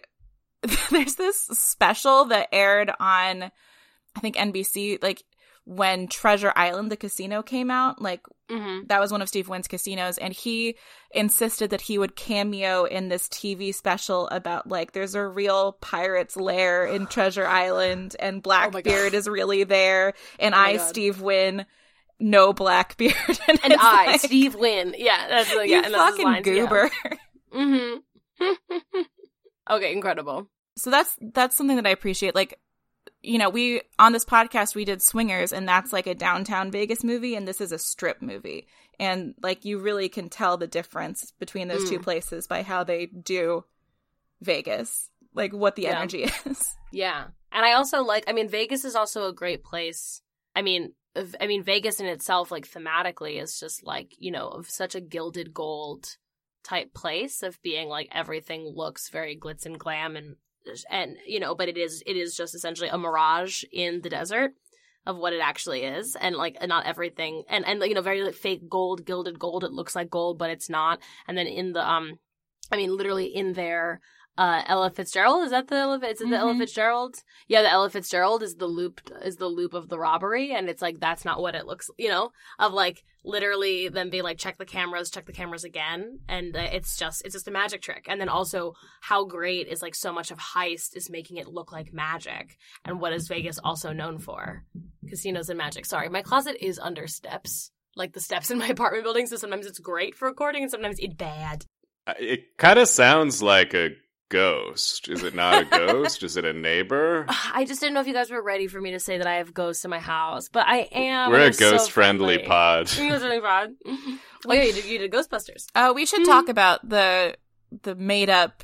there's this special that aired on I think NBC like when Treasure Island, the casino came out, like hmm that was one of Steve Wynn's casinos, and he insisted that he would cameo in this TV special about like there's a real pirate's lair in Treasure Island, and Blackbeard is really there, and Oh I, God. Steve Wynn, no Blackbeard, and, And I, like, Steve Wynn. Yeah, that's like, yeah, fucking lines, yeah. goober. Mm-hmm. okay, incredible. so that's that's something that I appreciate. Like, you know, we on this podcast we did Swingers, and that's like a downtown Vegas movie, and this is a strip movie, and like you really can tell the difference between those two Mm. places by how they do Vegas, like what the Yeah. energy is. Yeah, and I also like. I mean, Vegas is also a great place. I mean, I mean, Vegas in itself, like thematically, is just like you know, of such a gilded gold type place of being like everything looks very glitz and glam and and you know, but it is it is just essentially a mirage in the desert of what it actually is. And like not everything and and you know very like, fake gold gilded gold it looks like gold but it's not. And then in the um i mean literally in there uh ella fitzgerald? Is that the ella is it the ella Mhm. fitzgerald? Yeah the ella fitzgerald is the loop is the loop of the robbery and it's like that's not what it looks you know of like literally them being like check the cameras check the cameras again and uh, it's just it's just a magic trick. And then also how great is like so much of heist is making it look like magic and what is vegas also known for? Casinos and magic. Sorry my closet is under steps. Like the steps in my apartment building so sometimes it's great for recording and sometimes it's bad. Uh, It kind of sounds like a ghost. Is it not a ghost? Is it a neighbor? I just didn't know if you guys were ready for me to say that I have ghosts in my house, but I am. We're a I'm so ghost friendly friendly. pod. Ghost-friendly pod. Oh yeah, you did, you did Ghostbusters. Uh, we should Mhm. talk about the the made up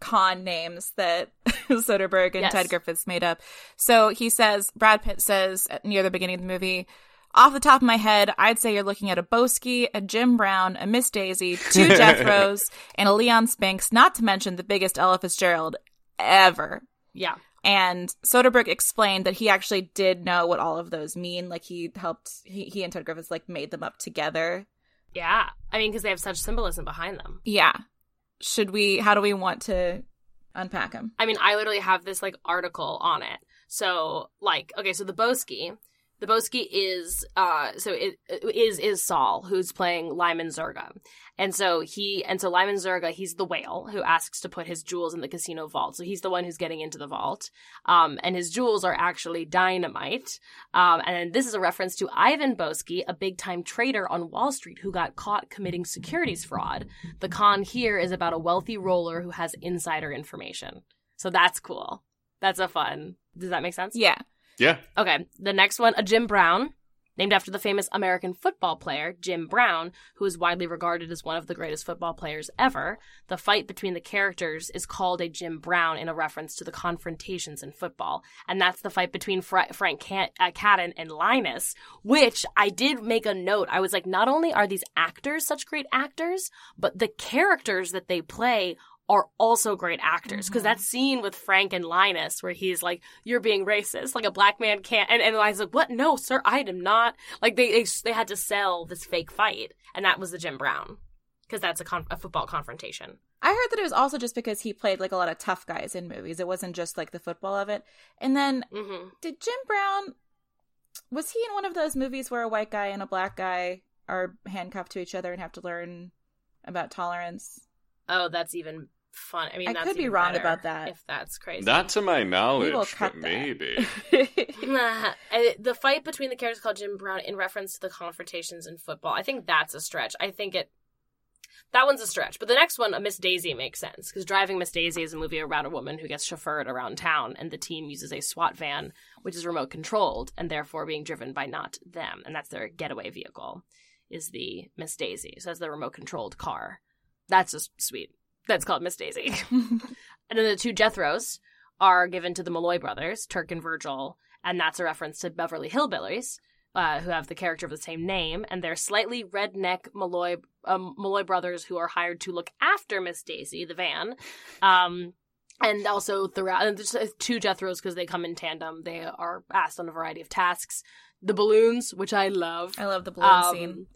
con names that Soderbergh and Yes. Ted Griffin made up. So he says Brad Pitt says near the beginning of the movie. Off the top of my head, I'd say you're looking at a Boesky, a Jim Brown, a Miss Daisy, two Jethros, and a Leon Spinks, not to mention the biggest Ella Fitzgerald ever. Yeah. And Soderbergh explained that he actually did know what all of those mean. Like he helped, he, he and Ted Griffin like made them up together. Yeah. I mean, because they have such symbolism behind them. Yeah. Should we, how do we want to unpack them? I mean, I literally have this like article on it. So, like, okay, so the Boesky, the Boesky is uh so it is is Saul who's playing Lyman Zerga. And so he and so Lyman Zerga, he's the whale who asks to put his jewels in the casino vault. So he's the one who's getting into the vault. Um and his jewels are actually dynamite. Um and this is a reference to Ivan Boesky, a big-time trader on Wall Street who got caught committing securities fraud. The con here is about a wealthy roller who has insider information. So that's cool. That's a fun. Does that make sense? Yeah. Yeah. Okay. The next one, a Jim Brown, named after the famous American football player Jim Brown, who is widely regarded as one of the greatest football players ever. The fight between the characters is called a Jim Brown in a reference to the confrontations in football, and that's the fight between Fra- Frank Can- uh, Catton and Linus. Which I did make a note. I was like, not only are these actors such great actors, but the characters that they play are also great actors because Mhm. that scene with Frank and Linus where he's like, "You're being racist," like a black man can't, and and Linus like, "What? No, sir, I am not." Like they they, they had to sell this fake fight, and that was the Jim Brown because that's a, con- a football confrontation. I heard that it was also just because he played like a lot of tough guys in movies. It wasn't just like the football of it. And then hmm did Jim Brown was he in one of those movies where a white guy and a black guy are handcuffed to each other and have to learn about tolerance? Oh, that's even fun. I mean, I that's could be wrong about that. If that's crazy. Not to my We will knowledge, cut but that. maybe. The fight between the characters called Jim Brown in reference to the confrontations in football. I think that's a stretch. I think it that one's a stretch. But the next one, a Miss Daisy, makes sense because Driving Miss Daisy is a movie about a woman who gets chauffeured around town, and the team uses a SWAT van, which is remote controlled and therefore being driven by not them, and that's their getaway vehicle. Is the Miss Daisy? So that's the remote controlled car. That's just sweet. That's called Miss Daisy. And then the two Jethros are given to the Malloy brothers, Turk and Virgil, and that's a reference to Beverly Hillbillies, uh, who have the character of the same name, and they're slightly redneck Malloy um, Malloy brothers who are hired to look after Miss Daisy, the van. Um, and also throughout, and there's uh, two Jethros because they come in tandem. They are asked on a variety of tasks. The balloons, which I love, I love the balloon um, scene.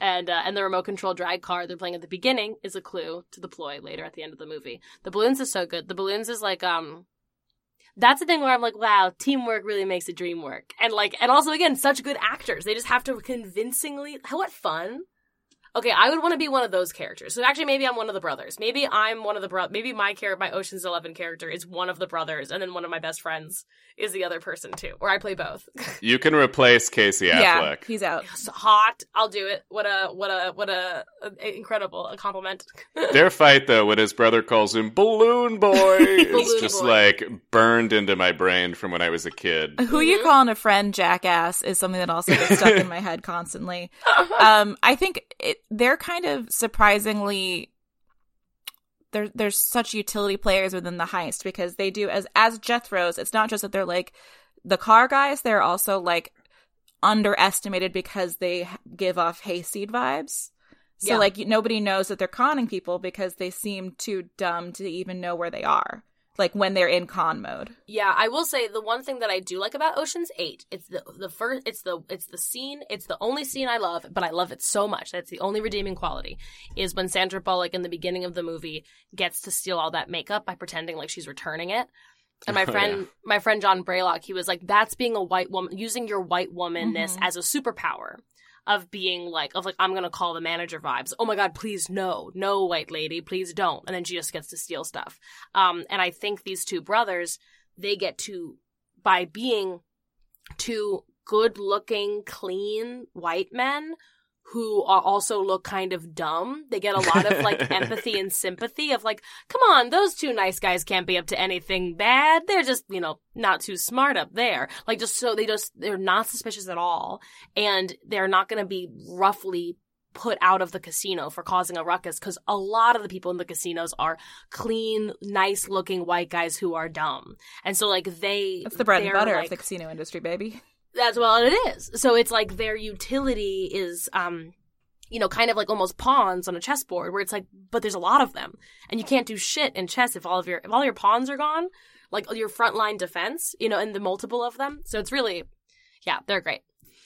And uh, and the remote control drag car they're playing at the beginning is a clue to the ploy later at the end of the movie. The balloons is so good. The balloons is like um, that's the thing where I'm like, wow, teamwork really makes a dream work. And like, and also again, such good actors. They just have to convincingly, what fun. Okay, I would want to be one of those characters. So actually, maybe I'm one of the brothers. Maybe I'm one of the bro. Maybe my character, my Ocean's Eleven character, is one of the brothers, and then one of my best friends is the other person too, or I play both. You can replace Casey Yeah, Affleck. he's out. It's hot. I'll do it. What a what a what a, a incredible a compliment. Their fight, though, when his brother calls him Balloon Boy, is just Boy. like burned into my brain from when I was a kid. Who you Mhm. calling a friend jackass is something that also gets stuck in my head constantly. Um, I think it, they're kind of surprisingly there, there's such utility players within the heist because they do as as Jethro's. It's not just that they're like the car guys; they're also like underestimated because they give off hayseed vibes. So Yeah. like nobody knows that they're conning people because they seem too dumb to even know where they are. Like when they're in con mode. Yeah, I will say the one thing that I do like about Ocean's Eight, it's the the first, it's the it's the scene, it's the only scene I love, but I love it so much. That's the only redeeming quality is when Sandra Bullock in the beginning of the movie gets to steal all that makeup by pretending like she's returning it. And my Oh, friend, yeah. my friend John Braylock, he was like, "That's being a white woman, using your white womanness Mhm. as a superpower." Of being like, of like, I'm gonna call the manager vibes. Oh my god, please no, no, white lady, please don't. And then she just gets to steal stuff. Um, and I think these two brothers, they get to by being two good looking clean white men who also look kind of dumb they get a lot of like empathy and sympathy of like come on those two nice guys can't be up to anything bad they're just you know not too smart up there like just so they just they're not suspicious at all and they're not going to be roughly put out of the casino for causing a ruckus because a lot of the people in the casinos are clean, nice looking white guys who are dumb. And so like they That's the bread and butter like- of the casino industry, baby. That's well it is. So it's like their utility is um you know, kind of like almost pawns on a chessboard where it's like, but there's a lot of them. And you can't do shit in chess if all of your if all your pawns are gone, like your frontline defense, you know, and the multiple of them. So it's really yeah, they're great.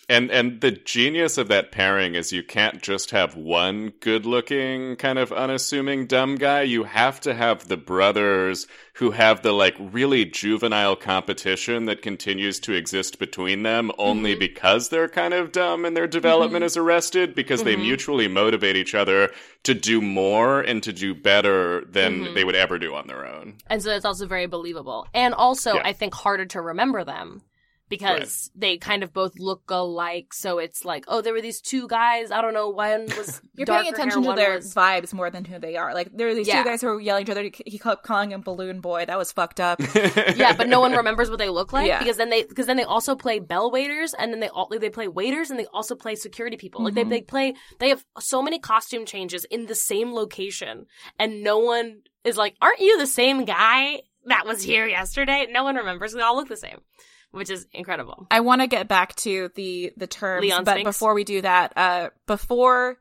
And and the genius of that pairing is you can't just have one good-looking kind of unassuming dumb guy. You have to have the brothers who have the like really juvenile competition that continues to exist between them only Mhm. because they're kind of dumb and their development is arrested because they Mhm. mutually motivate each other to do more and to do better than Mhm. they would ever do on their own. And so it's also very believable. And also, Yeah. I think harder to remember them because they kind of both look alike. So it's like, oh, there were these two guys. I don't know. One was You're paying attention hair, to their was- vibes more than who they are. Like there are these Yeah. two guys who are yelling at each other. He kept calling him Balloon Boy. That was fucked up. yeah, but no one remembers what they look like Yeah. because then they because then they also play bell waiters and then they all they play waiters and they also play security people. Like they Mhm. they play they have so many costume changes in the same location and no one is like, "Aren't you the same guy that was here yesterday?" No one remembers. They all look the same, which is incredible. I want to get back to the the terms, Leon but Spinks? before we do that, uh, before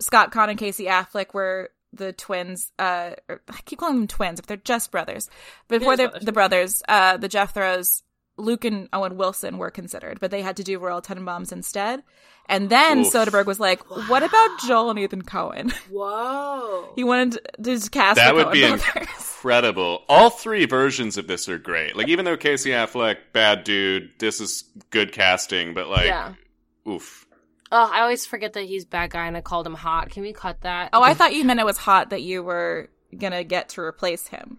Scott Caan and Casey Affleck were the twins. Uh, I keep calling them twins, but they're just brothers. Before they're brothers. the brothers, uh, the Jethros, Luke and Owen Wilson were considered, but they had to do Royal Tenenbaums instead. And then Oof. Soderbergh was like, "What about Joel and Ethan Coen?" Whoa. he wanted to just cast That the would Coen be brothers. incredible. All three versions of this are great. Like even though Casey Affleck, bad dude, this is good casting, but like yeah. oof. Oh, I always forget that he's bad guy and I called him hot. Can we cut that? Oh, I thought you meant it was hot that you were gonna get to replace him.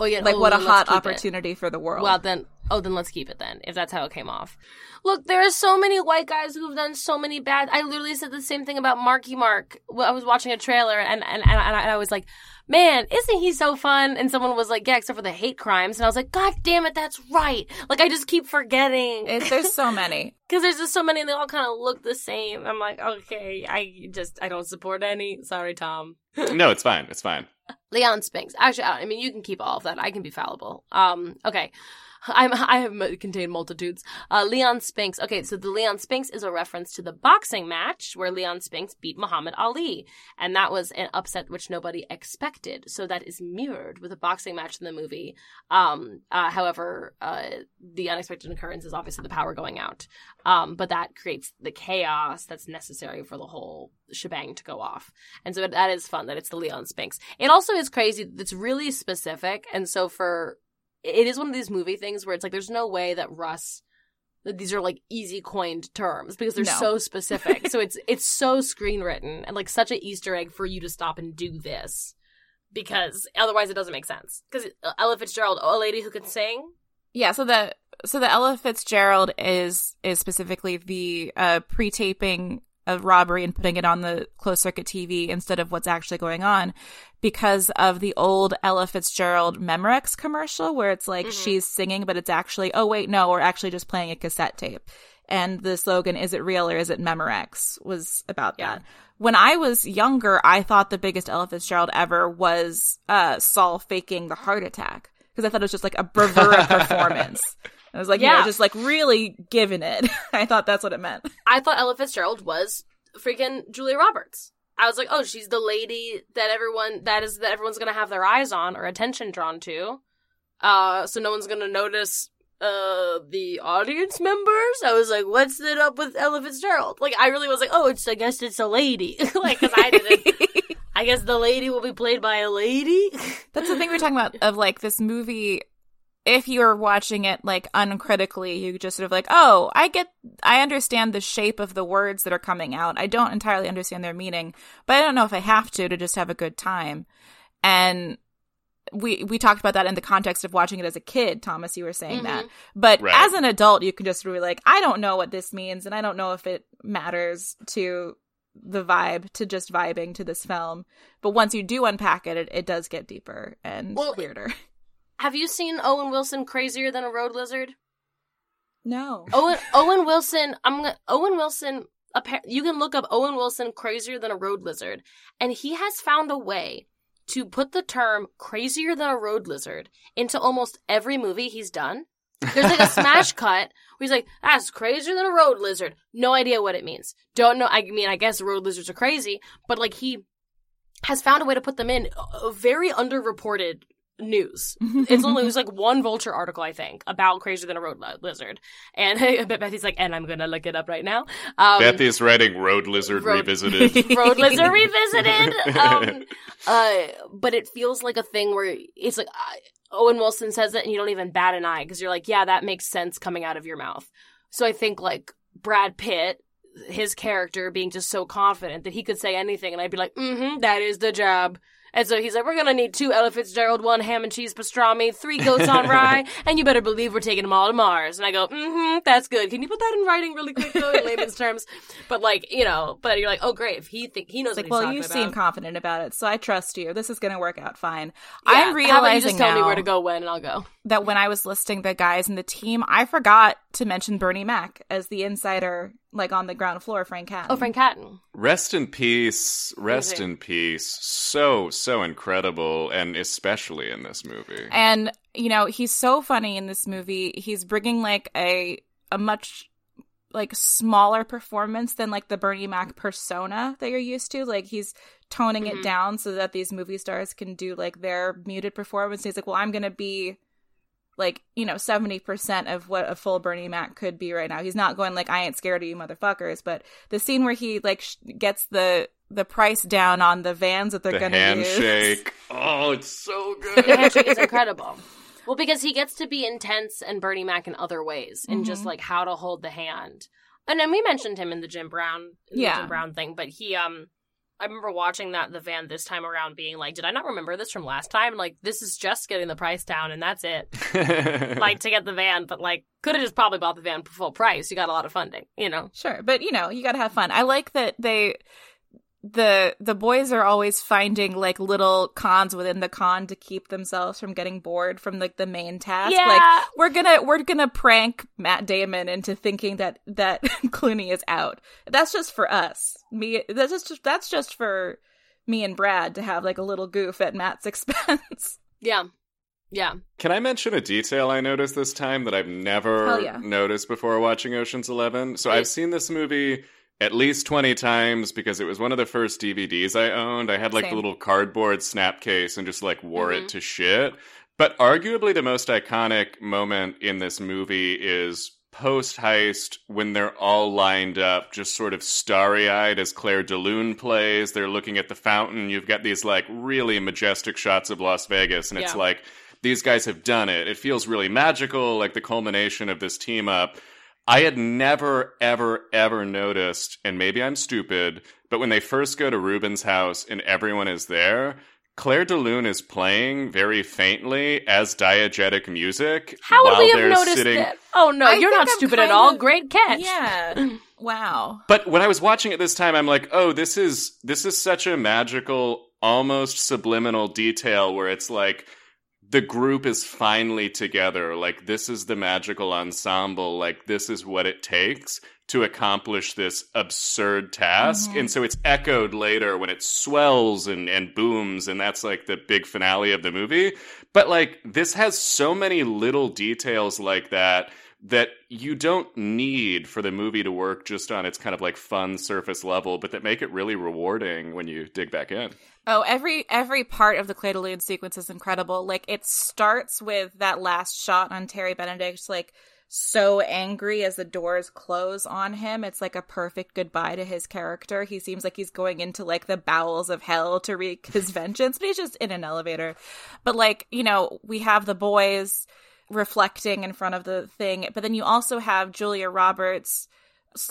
Oh yeah. Like oh, what a hot keep it. opportunity for the world. Well then, oh then let's keep it then. If that's how it came off. Look, there are so many white guys who've done so many bad. I literally said the same thing about Marky Mark. I was watching a trailer and and and, I, and I was like, man, isn't he so fun? And someone was like, yeah, except for the hate crimes. And I was like, god damn it, that's right. Like I just keep forgetting. It- there's so many. Because there's just so many and they all kind of look the same. I'm like, okay, I just, I don't support any. Sorry, Tom. No, it's fine. It's fine. Leon Spinks. Actually, I I mean, you can keep all of that. I can be fallible. Um, okay. I'm, I have contained multitudes. Uh, Leon Spinks. Okay, so the Leon Spinks is a reference to the boxing match where Leon Spinks beat Muhammad Ali. And that was an upset which nobody expected. So that is mirrored with a boxing match in the movie. Um, uh, however, uh, the unexpected occurrence is obviously the power going out. Um, but that creates the chaos that's necessary for the whole shebang to go off. And so that is fun that it's the Leon Spinks. It also is crazy. It's really specific. And so for it is one of these movie things where it's like there's no way that Russ that these are like easy coined terms because they're No. so specific. so it's it's so screen written and like such an Easter egg for you to stop and do this because otherwise it doesn't make sense. Because Ella Fitzgerald, a lady who can sing, Yeah, so the so the Ella Fitzgerald is is specifically the uh, pre-taping of robbery and putting it on the closed circuit TV instead of what's actually going on because of the old Ella Fitzgerald Memorex commercial where it's like Mhm. she's singing but it's actually oh wait no we're actually just playing a cassette tape and the slogan is it real or is it Memorex was about Yeah. that. When I was younger, I thought the biggest Ella Fitzgerald ever was uh, Saul faking the heart attack because I thought it was just like a bravura performance. I was like, yeah, Yeah. just like really giving it. I thought that's what it meant. I thought Ella Fitzgerald was freaking Julia Roberts. I was like, oh, she's the lady that everyone that is that everyone's gonna have their eyes on or attention drawn to. Uh, so no one's gonna notice uh the audience members. I was like, what's it up with Ella Fitzgerald? Like, I really was like, oh, it's I guess it's a lady. like, because I didn't. I guess the lady will be played by a lady. That's the thing we're talking about of like this movie. If you're watching it like uncritically, you just sort of like, oh, I get, I understand the shape of the words that are coming out. I don't entirely understand their meaning, but I don't know if I have to to just have a good time. And we we talked about that in the context of watching it as a kid. Thomas, you were saying that, mm-hmm. but Right. as an adult, you can just be like, I don't know what this means, and I don't know if it matters to the vibe to just vibing to this film. But once you do unpack it, it, it does get deeper and Well, weirder. Have you seen Owen Wilson crazier than a road lizard? No. Owen Owen Wilson. I'm gonna, Owen Wilson. You can look up Owen Wilson crazier than a road lizard, and he has found a way to put the term crazier than a road lizard into almost every movie he's done. There's like a smash cut where he's like, "That's crazier than a road lizard." No idea what it means. Don't know. I mean, I guess road lizards are crazy, but like he has found a way to put them in uh, very underreported news. It's only it was like one Vulture article, I think, about crazier than a road lizard, and Bethy's like, and I'm gonna look it up right now. Um, Bethy's writing Road Lizard Road- Revisited. Road Lizard Revisited. Um, uh, but it feels like a thing where it's like uh, Owen Wilson says it, and you don't even bat an eye because you're like, yeah, that makes sense coming out of your mouth. So I think like Brad Pitt, his character being just so confident that he could say anything, and I'd be like, mm-hmm, that is the job. And so he's like, we're gonna need two Ella Fitzgerald, one ham and cheese pastrami, three goats on rye, and you better believe we're taking them all to Mars. And I go, mm-hmm, that's good. Can you put that in writing really quick though, in layman's terms? But like, you know, but you're like, oh great, if he think he knows like, what well, you talking seem confident about it, so I trust you. This is going to work out fine. Yeah, I'm about realizing just tell me where to go when, and I'll go. that when I was listing the guys in the team, I forgot to mention Bernie Mac as the insider, like on the ground floor, Frank Catton. Oh, Frank Catton. Rest in peace. Rest in peace. So, so incredible, and especially in this movie. And you know, he's so funny in this movie. He's bringing like a a much like smaller performance than like the Bernie Mac persona that you're used to. Like he's toning Mhm. it down so that these movie stars can do like their muted performance. He's like, "Well, I'm going to be like, you know, 70% of what a full Bernie Mac could be right now." He's not going like, "I ain't scared of you motherfuckers," but the scene where he like sh- gets the the price down on the vans that they're the going to use. handshake. Oh, it's so good. The good. handshake is incredible. Well, because he gets to be intense and Bernie Mac in other ways, and just Mhm. like how to hold the hand. And then we mentioned him in the Jim Brown, in Yeah. the Jim Brown thing. But he, um, I remember watching that the van this time around, being like, "Did I not remember this from last time? Like, this is just getting the price down, and that's it. like to get the van, but like could have just probably bought the van for full price. You got a lot of funding, you know." Sure, but you know, you got to have fun. I like that they the the boys are always finding like little cons within the con to keep themselves from getting bored from like the main task. Yeah. Like we're gonna we're gonna prank Matt Damon into thinking that that Clooney is out. That's just for us. Me that's just that's just for me and Brad to have like a little goof at Matt's expense. Yeah, yeah. Can I mention a detail I noticed this time that I've never yeah. noticed before watching Ocean's Eleven? So Please. I've seen this movie at least 20 times because it was one of the first DVDs I owned. I had like Same. the little cardboard snap case and just like wore Mhm. it to shit. But arguably the most iconic moment in this movie is post heist when they're all lined up, just sort of starry eyed as Clair de Lune plays. They're looking at the fountain. You've got these like really majestic shots of Las Vegas, and it's like these guys have done it. It feels really magical, like the culmination of this team up. I had never, ever, ever noticed, and maybe I'm stupid, but when they first go to Reuben's house and everyone is there, Clair de Lune is playing very faintly as diegetic music. How would while we have noticed sitting... that? Oh no, I you're not I'm stupid at all. of- Great catch. Yeah. wow. But when I was watching it this time, I'm like, oh, this is this is such a magical, almost subliminal detail where it's like the group is finally together. Like this is the magical ensemble. Like this is what it takes to accomplish this absurd task. Mhm. And so it's echoed later when it swells and, and booms, and that's like the big finale of the movie. But like this has so many little details like that that you don't need for the movie to work just on its kind of like fun surface level, but that make it really rewarding when you dig back in. Oh, every every part of the de sequence is incredible. Like it starts with that last shot on Terry Benedict, like so angry as the doors close on him. It's like a perfect goodbye to his character. He seems like he's going into like the bowels of hell to wreak his vengeance, but he's just in an elevator. But like, you know, we have the boys reflecting in front of the thing, but then you also have Julia Roberts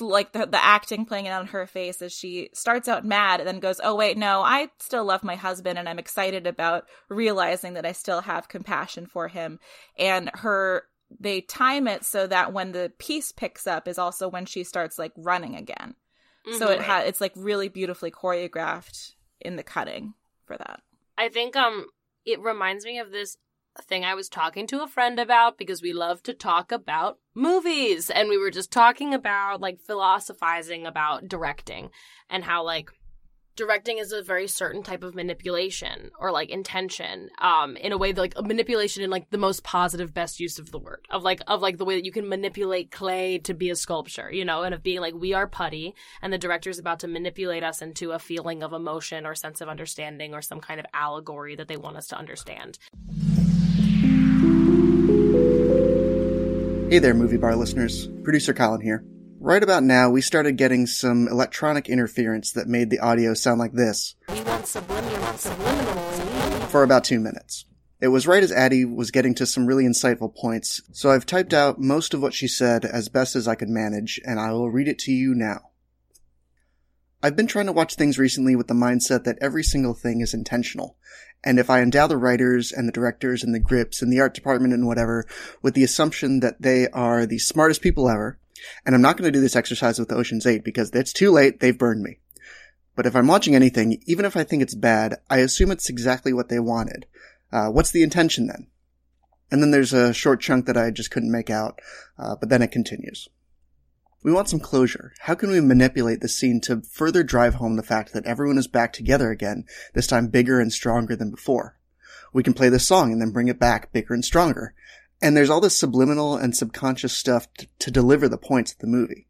like the the acting playing it on her face as she starts out mad and then goes, "Oh wait, no, I still love my husband and I'm excited about realizing that I still have compassion for him." And her they time it so that when the piece picks up is also when she starts like running again. So it ha- it's like really beautifully choreographed in the cutting for that. I think um it reminds me of this thing I was talking to a friend about because we love to talk about movies. And we were just talking about like philosophizing about directing and how like directing is a very certain type of manipulation or like intention um in a way that, like manipulation in like the most positive best use of the word of like of like the way that you can manipulate clay to be a sculpture you know and of being like we are putty and the director is about to manipulate us into a feeling of emotion or sense of understanding or some kind of allegory that they want us to understand Hey there, movie bar listeners. Producer Colin here. Right about now, we started getting some electronic interference that made the audio sound like this we want subliminal subliminally for about two minutes. It was right as Addie was getting to some really insightful points, so I've typed out most of what she said as best as I could manage, and I will read it to you now. I've been trying to watch things recently with the mindset that every single thing is intentional. And if I endow the writers and the directors and the grips and the art department and whatever with the assumption that they are the smartest people ever, and I'm not going to do this exercise with Ocean's 8 because it's too late, they've burned me. But if I'm watching anything, even if I think it's bad, I assume it's exactly what they wanted. Uh, what's the intention then? And then there's a short chunk that I just couldn't make out, uh, but then it continues. We want some closure. How can we manipulate the scene to further drive home the fact that everyone is back together again, this time bigger and stronger than before? We can play this song and then bring it back bigger and stronger. And there's all this subliminal and subconscious stuff t- to deliver the points of the movie.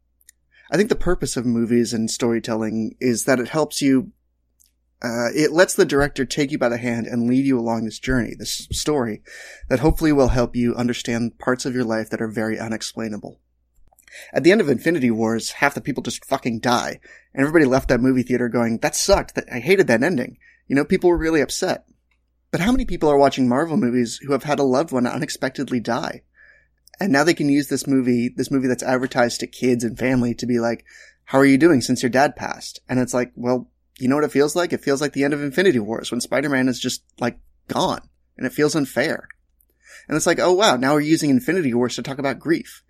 I think the purpose of movies and storytelling is that it helps you uh, it lets the director take you by the hand and lead you along this journey, this story, that hopefully will help you understand parts of your life that are very unexplainable. At the end of Infinity Wars, half the people just fucking die, and everybody left that movie theater going, that sucked, that, I hated that ending. You know, people were really upset. But how many people are watching Marvel movies who have had a loved one unexpectedly die? And now they can use this movie, this movie that's advertised to kids and family to be like, how are you doing since your dad passed? And it's like, well, you know what it feels like? It feels like the end of Infinity Wars when Spider-Man is just like gone and it feels unfair. And it's like, oh wow, now we're using Infinity Wars to talk about grief.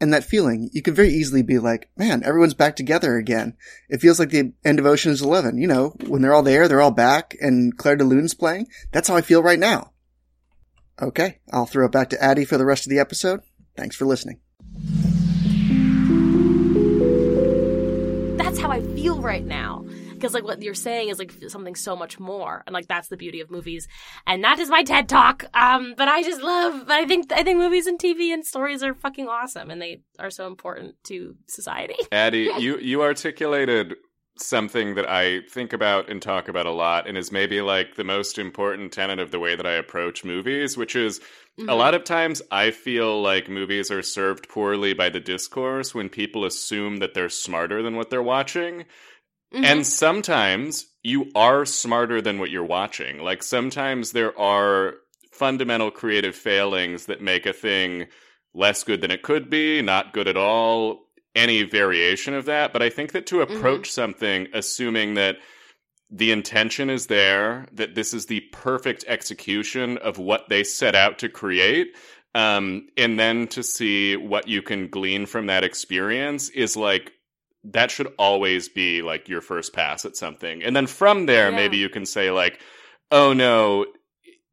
And that feeling, you could very easily be like, man, everyone's back together again. It feels like the end of Ocean's Eleven. You know, when they're all there, they're all back and Clair de Lune's playing. That's how I feel right now. Okay, I'll throw it back to Addie for the rest of the episode. Thanks for listening. that's how I feel right now. Because like what you're saying is like something so much more, and like that's the beauty of movies. And that is my TED talk. Um, but I just love. I think I think movies and TV and stories are fucking awesome, and they are so important to society. Addie, you you articulated something that I think about and talk about a lot, and is maybe like the most important tenet of the way that I approach movies, which is Mm-hmm. a lot of times I feel like movies are served poorly by the discourse when people assume that they're smarter than what they're watching. Mhm. And sometimes you are smarter than what you're watching. Like sometimes there are fundamental creative failings that make a thing less good than it could be, not good at all, any variation of that. But I think that to approach something assuming that the intention is there, that this is the perfect execution of what they set out to create, um, and then to see what you can glean from that experience is like that should always be like your first pass at something. And then from there, Yeah. maybe you can say like, oh no,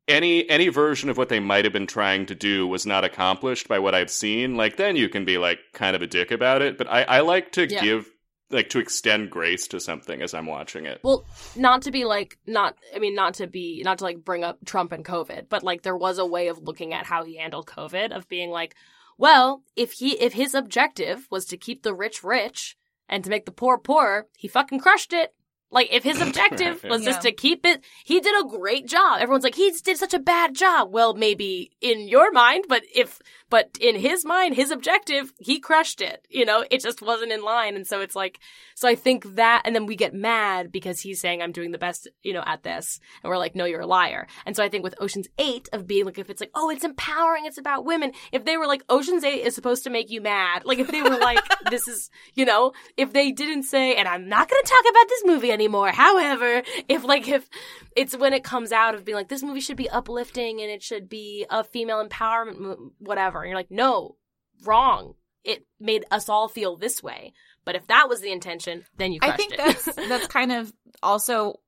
any any version of what they might have been trying to do was not accomplished by what I've seen. Like then you can be like kind of a dick about it. But I, I like to Yeah. give like to extend grace to something as I'm watching it. Well, not to be like not I mean not to be not to like bring up Trump and COVID, but like there was a way of looking at how he handled COVID of being like, well, if he if his objective was to keep the rich rich and to make the poor poor, he fucking crushed it. Like if his objective was just to keep it, he did a great job. Everyone's like he did such a bad job. Well, maybe in your mind, but if but in his mind, his objective, he crushed it. You know, it just wasn't in line, and so it's like so I think that, and then we get mad because he's saying I'm doing the best, you know, at this, and we're like, no, you're a liar. And so I think with Ocean's Eight of being like, if it's like, oh, it's empowering, it's about women. If they were like, Ocean's Eight is supposed to make you mad, like if they were like, this is, you know, if they didn't say, and I'm not going to talk about this movie anymore. However, if like if it's when it comes out of being like, this movie should be uplifting and it should be a female empowerment, whatever, and you're like, no, wrong. It made us all feel this way. But if that was the intention, then you I think it. that's that's kind of also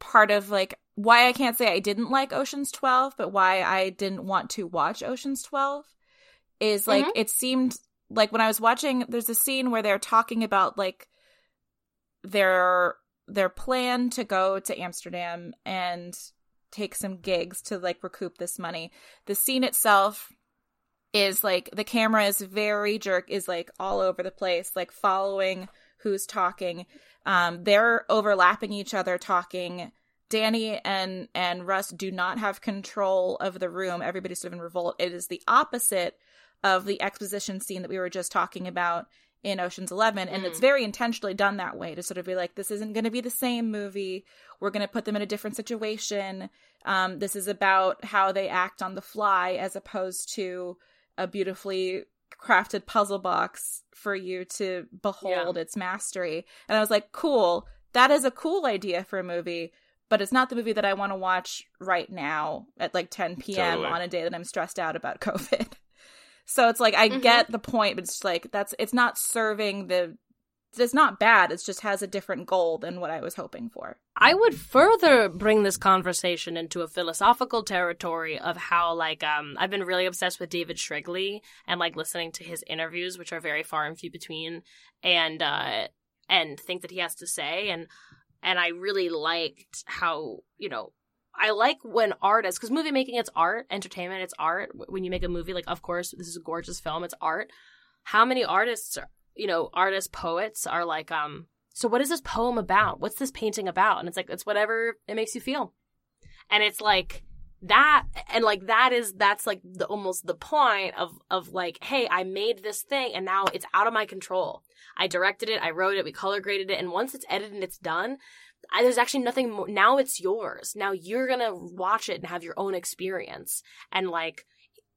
part of like why I can't say I didn't like Ocean's 12, but why I didn't want to watch Ocean's 12 is like Mhm. it seemed like when I was watching there's a scene where they're talking about like their their plan to go to Amsterdam and take some gigs to like recoup this money. The scene itself is like the camera is very jerk is like all over the place like following who's talking. Um they're overlapping each other talking. Danny and and russ do not have control of the room. Everybody's sort of in revolt. It is the opposite of the exposition scene that we were just talking about in oceans 11 and it's very intentionally done that way to sort of be like this isn't going to be the same movie. We're going to put them in a different situation. Um, this is about how they act on the fly as opposed to a beautifully crafted puzzle box for you to behold its mastery. And I was like, cool, that is a cool idea for a movie, but it's not the movie that I want to watch right now at like 10 p.m. Totally. on a day that I'm stressed out about COVID. So it's like I Mhm. get the point, but it's like that's it's not serving the it's not bad, it just has a different goal than what I was hoping for. I would further bring this conversation into a philosophical territory of how, like, um, I've been really obsessed with David Shrigley and like listening to his interviews, which are very far and few between, and uh, and think that he has to say, and and I really liked how you know. I like when artists, because movie making, it's art, entertainment, it's art. When you make a movie, like, of course, this is a gorgeous film, it's art. How many artists, you know, artists, poets are like, um, so what is this poem about? What's this painting about? And it's like, it's whatever it makes you feel. And it's like that, and like that is, that's like the almost the point of, of like, hey, I made this thing and now it's out of my control. I directed it, I wrote it, we color graded it, and once it's edited and it's done, I, there's actually nothing more. Now it's yours. Now you're gonna watch it and have your own experience. And like,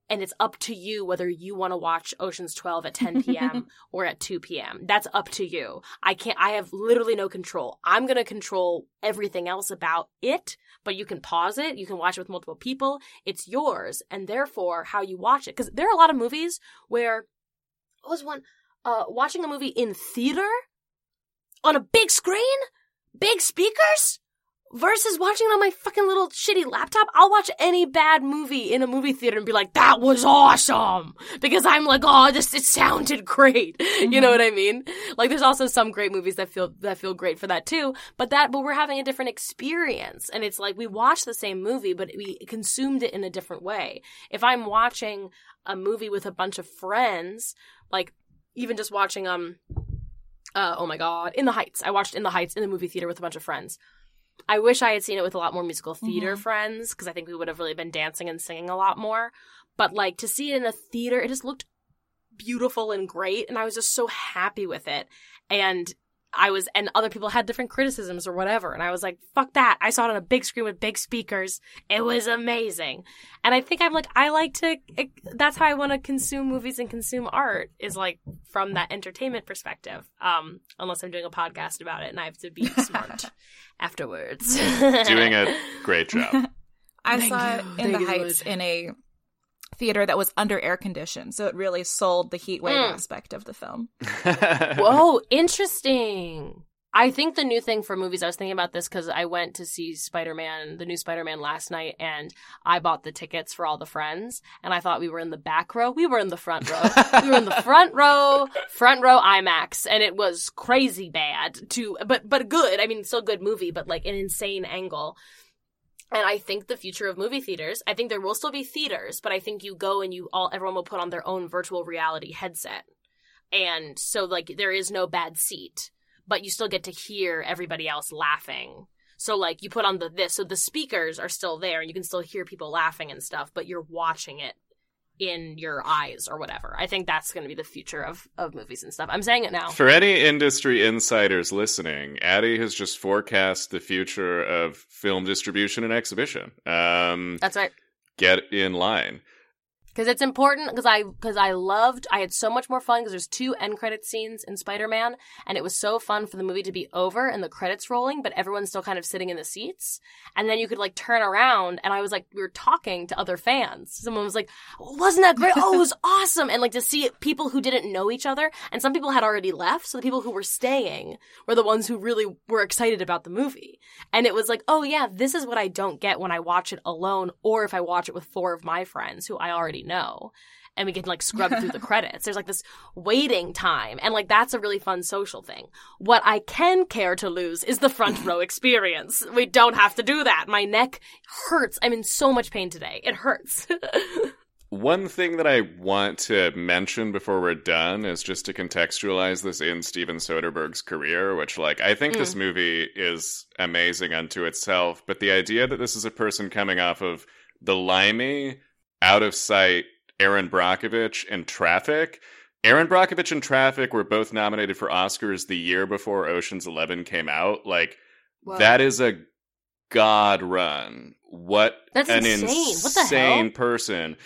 and it's up to you whether you want to watch Ocean's 12 at 10 p.m. or at 2 p.m. That's up to you. I can't, I have literally no control. I'm going to control everything else about it, but you can pause it. You can watch it with multiple people. It's yours. And therefore, how you watch it. Because there are a lot of movies where, what was one, uh, watching a movie in theater on a big screen, big speakers, versus watching it on my fucking little shitty laptop. I'll watch any bad movie in a movie theater and be like, that was awesome. Because I'm like, oh, this, it sounded great. You know what I mean? Like there's also some great movies that feel, that feel great for that too. But that, but we're having a different experience. And it's like we watched the same movie, but we consumed it in a different way. If I'm watching a movie with a bunch of friends, like even just watching, um, uh, oh my god, In the Heights. I watched In the Heights in the movie theater with a bunch of friends. I wish I had seen it with a lot more musical theater Mhm. friends because I think we would have really been dancing and singing a lot more. But like to see it in a theater, it just looked beautiful and great, and I was just so happy with it. And I was, and other people had different criticisms or whatever. And I was like, fuck that. I saw it on a big screen with big speakers. It was amazing. And I think I'm like, I like to, it, that's how I want to consume movies and consume art is like from that entertainment perspective. Um, unless I'm doing a podcast about it and I have to be smart afterwards. Doing a great job. I Thank saw you. it in Thank the Heights Lord. in a theater that was under air conditioned, so it really sold the heat wave Mm. aspect of the film. Whoa, interesting. I think the new thing for movies, I was thinking about this because I went to see Spider Man, the new Spider Man last night, and I bought the tickets for all the friends, and I thought we were in the back row. We were in the front row. we were in the front row, front row IMAX, and it was crazy bad to, but, but good. I mean, still good movie, but like an insane angle. And I think the future of movie theaters, I think there will still be theaters, but I think you go and you all, everyone will put on their own virtual reality headset. And so, like, there is no bad seat, but you still get to hear everybody else laughing. So, like, you put on the this, so the speakers are still there, and you can still hear people laughing and stuff, but you're watching it in your eyes or whatever. I think that's going to be the future of, of movies and stuff. I'm saying it now. For any industry insiders listening, Addie has just forecast the future of film distribution and exhibition. Um, That's right. get in line. Because it's important because I because I loved I had so much more fun because there's two end credit scenes in Spider Man and it was so fun for the movie to be over and the credits rolling but everyone's still kind of sitting in the seats. And then you could like turn around and I was like we were talking to other fans. Someone was like wasn't that great? Oh it was awesome! And like to see people who didn't know each other and some people had already left so the people who were staying were the ones who really were excited about the movie. And it was like oh yeah this is what I don't get when I watch it alone or if I watch it with four of my friends who I already know and we can like scrub through the credits. There's like this waiting time and like that's a really fun social thing. What I can care to lose is the front row experience. We don't have to do that. My neck hurts. I'm in so much pain today. It hurts. One thing that I want to mention before we're done is just to contextualize this in Steven Soderbergh's career, which, like, I think this mm. movie is amazing unto itself, but the idea that this is a person coming off of The Limey, Out of Sight, Erin Brockovich, and Traffic. Erin Brockovich and Traffic were both nominated for Oscars the year before Ocean's Eleven came out. Like, Whoa. that is a god run. What That's an insane. What the insane hell? person.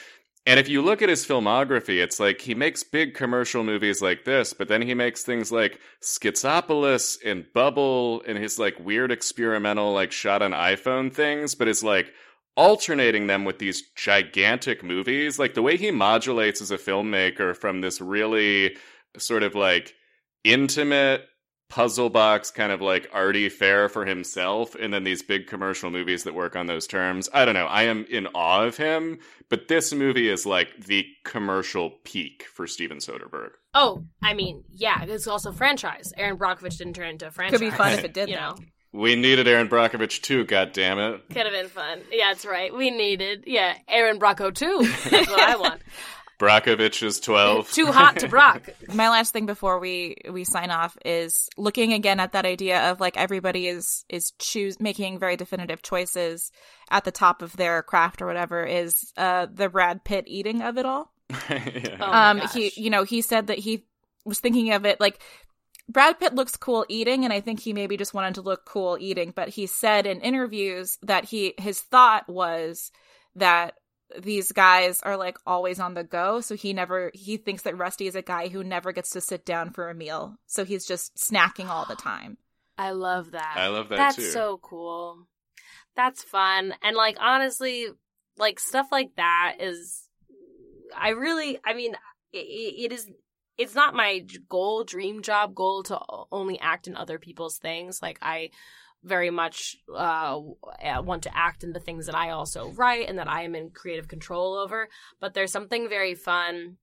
And if you look at his filmography, it's like he makes big commercial movies like this, but then he makes things like Schizopolis and Bubble and his like weird experimental like shot on iPhone things, but it's like alternating them with these gigantic movies. Like the way he modulates as a filmmaker from this really sort of like intimate puzzle box kind of like arty fare for himself and then these big commercial movies that work on those terms i don't know i am in awe of him but this movie is like the commercial peak for steven soderbergh oh, I mean, yeah, it's also franchise. Erin Brockovich didn't turn into a franchise. Could be fun if it did. You though. know, we needed erin brockovich too god damn it could have been fun. Yeah, that's right. We needed, yeah, Aaron Brocco too. That's what I want. brockovich is 12 Too hot to Brock. my last thing before we we sign off is looking again at that idea of like everybody is is choose making very definitive choices at the top of their craft or whatever is uh the Brad Pitt eating of it all. Yeah. Oh my um he you know he said that he was thinking of it like Brad Pitt looks cool eating and I think he maybe just wanted to look cool eating but he said in interviews that he his thought was that these guys are like always on the go so he never he thinks that Rusty is a guy who never gets to sit down for a meal so he's just snacking all the time. I love that. I love that That's too. so cool. That's fun. And like honestly, like stuff like that is I really I mean it, it is it's not my goal, dream job goal to only act in other people's things. Like I very much uh, want to act in the things that I also write and that I am in creative control over. But there's something very fun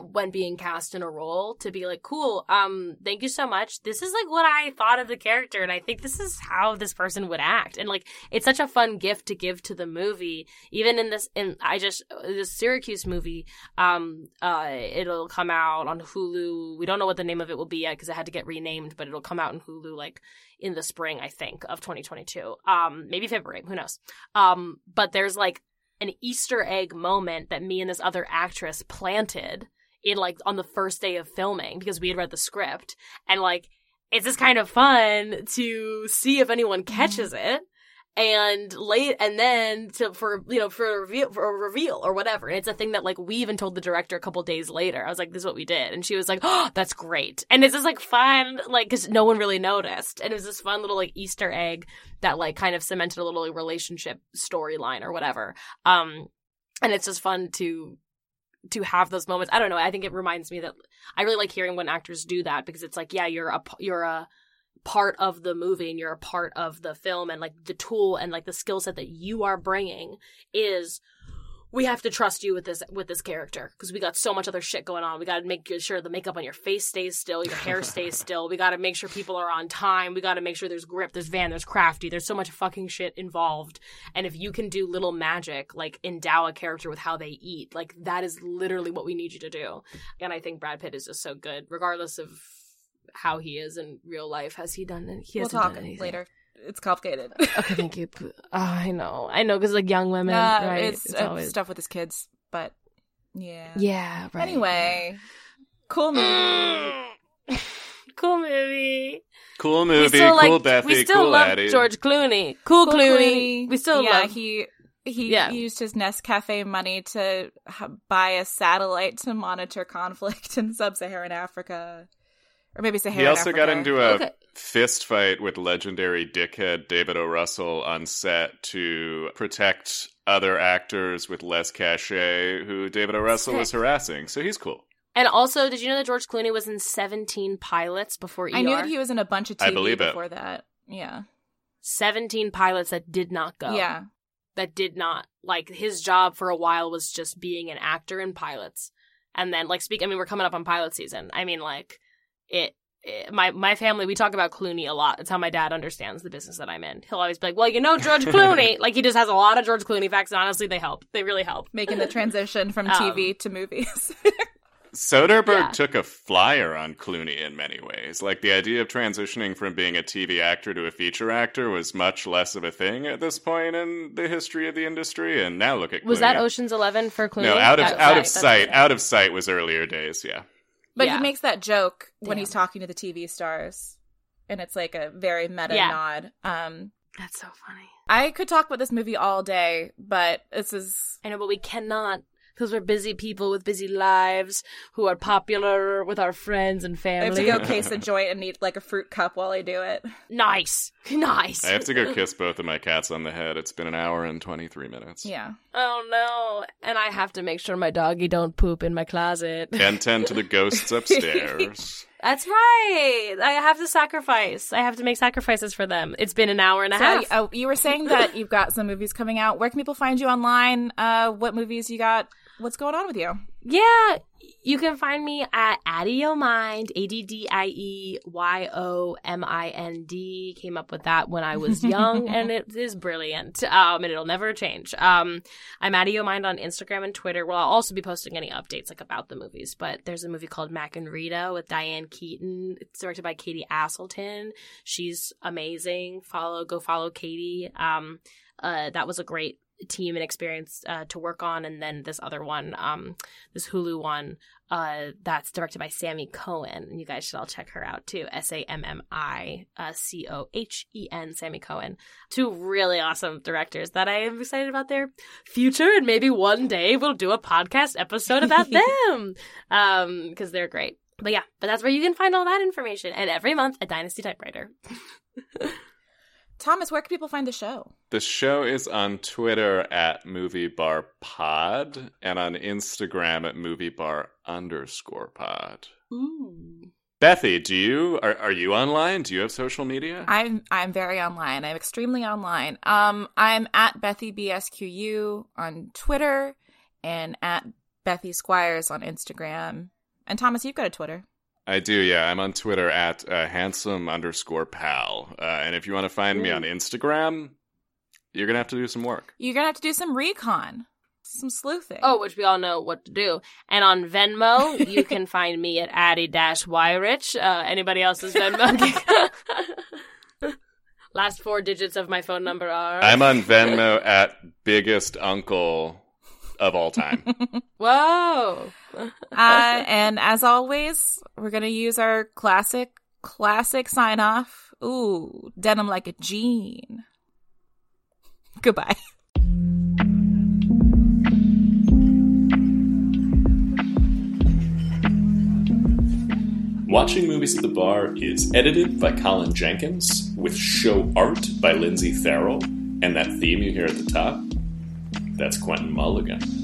when being cast in a role to be like, cool, um, thank you so much. This is like what I thought of the character, and I think this is how this person would act. And like, it's such a fun gift to give to the movie. Even in this, in I just this Syracuse movie, um, uh, it'll come out on Hulu. We don't know what the name of it will be yet because it had to get renamed, but it'll come out in Hulu like in the spring, I think, of 2022. Um, maybe February, who knows? Um, but there's like an Easter egg moment that me and this other actress planted in like on the first day of filming because we had read the script. And like it's just kind of fun to see if anyone catches it and late and then to for you know for a reveal for a reveal or whatever. And it's a thing that like we even told the director a couple days later. I was like this is what we did. And she was like oh that's great. And it's just like fun like because no one really noticed. And it was this fun little like easter egg that like kind of cemented a little like, relationship storyline or whatever. Um and it's just fun to to have those moments. I don't know. I think it reminds me that i really like hearing when actors do that because it's like yeah you're a you're a part of the movie and you're a part of the film and like the tool and like the skill set that you are bringing is we have to trust you with this with this character because we got so much other shit going on. We got to make sure the makeup on your face stays still, your hair stays still. We got to make sure people are on time. We got to make sure there's grip, there's van, there's crafty. There's so much fucking shit involved. And if you can do little magic, like endow a character with how they eat, like that is literally what we need you to do. And I think Brad Pitt is just so good, regardless of how he is in real life. Has he done it? He we'll talk done anything. later. It's complicated. okay, thank you. Oh, I know, I know, because like young women, Uh, right? it's, uh, stuff with his kids, but yeah. Yeah, right. Anyway, cool movie. cool movie. Cool We movie, still cool like, Bethy, we still cool love Addie. George Clooney. Cool, Cool Clooney. We still yeah, love. he he Yeah. used his Nescafe money to h- buy a satellite to monitor conflict in sub-Saharan Africa, or maybe Saharan. He also got into a Okay. fist fight with legendary dickhead David O. Russell on set to protect other actors with less cachet who David O. Russell was harassing. So he's cool. and also, did you know that George Clooney was in 17 pilots before ER? I knew that he was in a bunch of TV I believe it. before that. Yeah, 17 pilots that did not go. yeah. that did not like his job for a while was just being an actor in pilots and then like speak i mean we're coming up on pilot season i mean like it, it my my family we talk about clooney a lot it's how my dad understands the business that i'm in he'll always be like well you know george clooney like he just has a lot of george clooney facts and honestly they help they really help Making the transition from Um, TV to movies. Soderbergh Yeah. took a flyer on Clooney in many ways. Like the idea of transitioning from being a TV actor to a feature actor was much less of a thing at this point in the history of the industry. And now look at was that oceans 11 for clooney No, out of That's out of sight. Out of sight was earlier days. Yeah. But Yeah. he makes that joke when he's talking to the TV stars, and it's like a very meta Yeah. nod. Um, that's so funny I could talk about this movie all day, but this is i know but we cannot because we're busy people with busy lives who are popular with our friends and family. I have to go case a joint and eat like a fruit cup while I do it. nice nice I have to go kiss both of my cats on the head. It's been an hour and 23 minutes. Yeah, Oh no. And I have to make sure my doggy don't poop in my closet. And tend to the ghosts upstairs. That's right. I have to sacrifice. I have to make sacrifices for them. It's been an hour and a so half. uh, you were saying that you've got some movies coming out. Where can people find you online? Uh, what movies you got? What's going on with you? yeah. You can find me at Addio Mind, A D D I E Y O M I N D. Came up with that when I was young, and it is brilliant. Um, and it'll never change. Um, I'm Addio Mind on Instagram and Twitter. Well, I'll also be posting any updates like about the movies. But there's a movie called Mack and Rita with Diane Keaton. It's directed by Katie Aselton. She's amazing. Follow, go follow Katie. Um, uh, that was a great team and experience uh, to work on. And then this other one, um, this Hulu one, uh, that's directed by Sammi Cohen. And you guys should all check her out too. S A M M I uh, C O H E N, Sammi Cohen. Two really awesome directors that I am excited about their future. And maybe one day we'll do a podcast episode about them um, because they're great. But yeah, but that's where you can find all that information. And every month, a Dynasty Typewriter. Thomas, where can people find the show? The show is on Twitter at Movie Bar Pod and on Instagram at Movie Bar underscore Pod. Ooh. Bethy, do you are are you online? Do you have social media? I'm I'm very online. I'm extremely online. Um, I'm at Bethy BSQU on Twitter and at Bethy Squires on Instagram. And Thomas, you've got a Twitter. I do, yeah. I'm on Twitter at uh, handsome underscore pal. Uh, and if you want to find me on Instagram, you're gonna have to do some work. You're gonna have to do some recon, some sleuthing. Oh, which we all know what to do. And on Venmo, you can find me at Addie Dash Weyrich. Uh, anybody else's Venmo? Last four digits of my phone number are. I'm on Venmo at biggest uncle of all time. Whoa. uh, and as always, we're gonna use our classic Classic sign off. Ooh, denim like a jean. Goodbye. Watching Movies at the Bar is edited by Colin Jenkins, with show art by Lindsay Farrell, and that theme you hear at the top, that's Quentin Mulligan.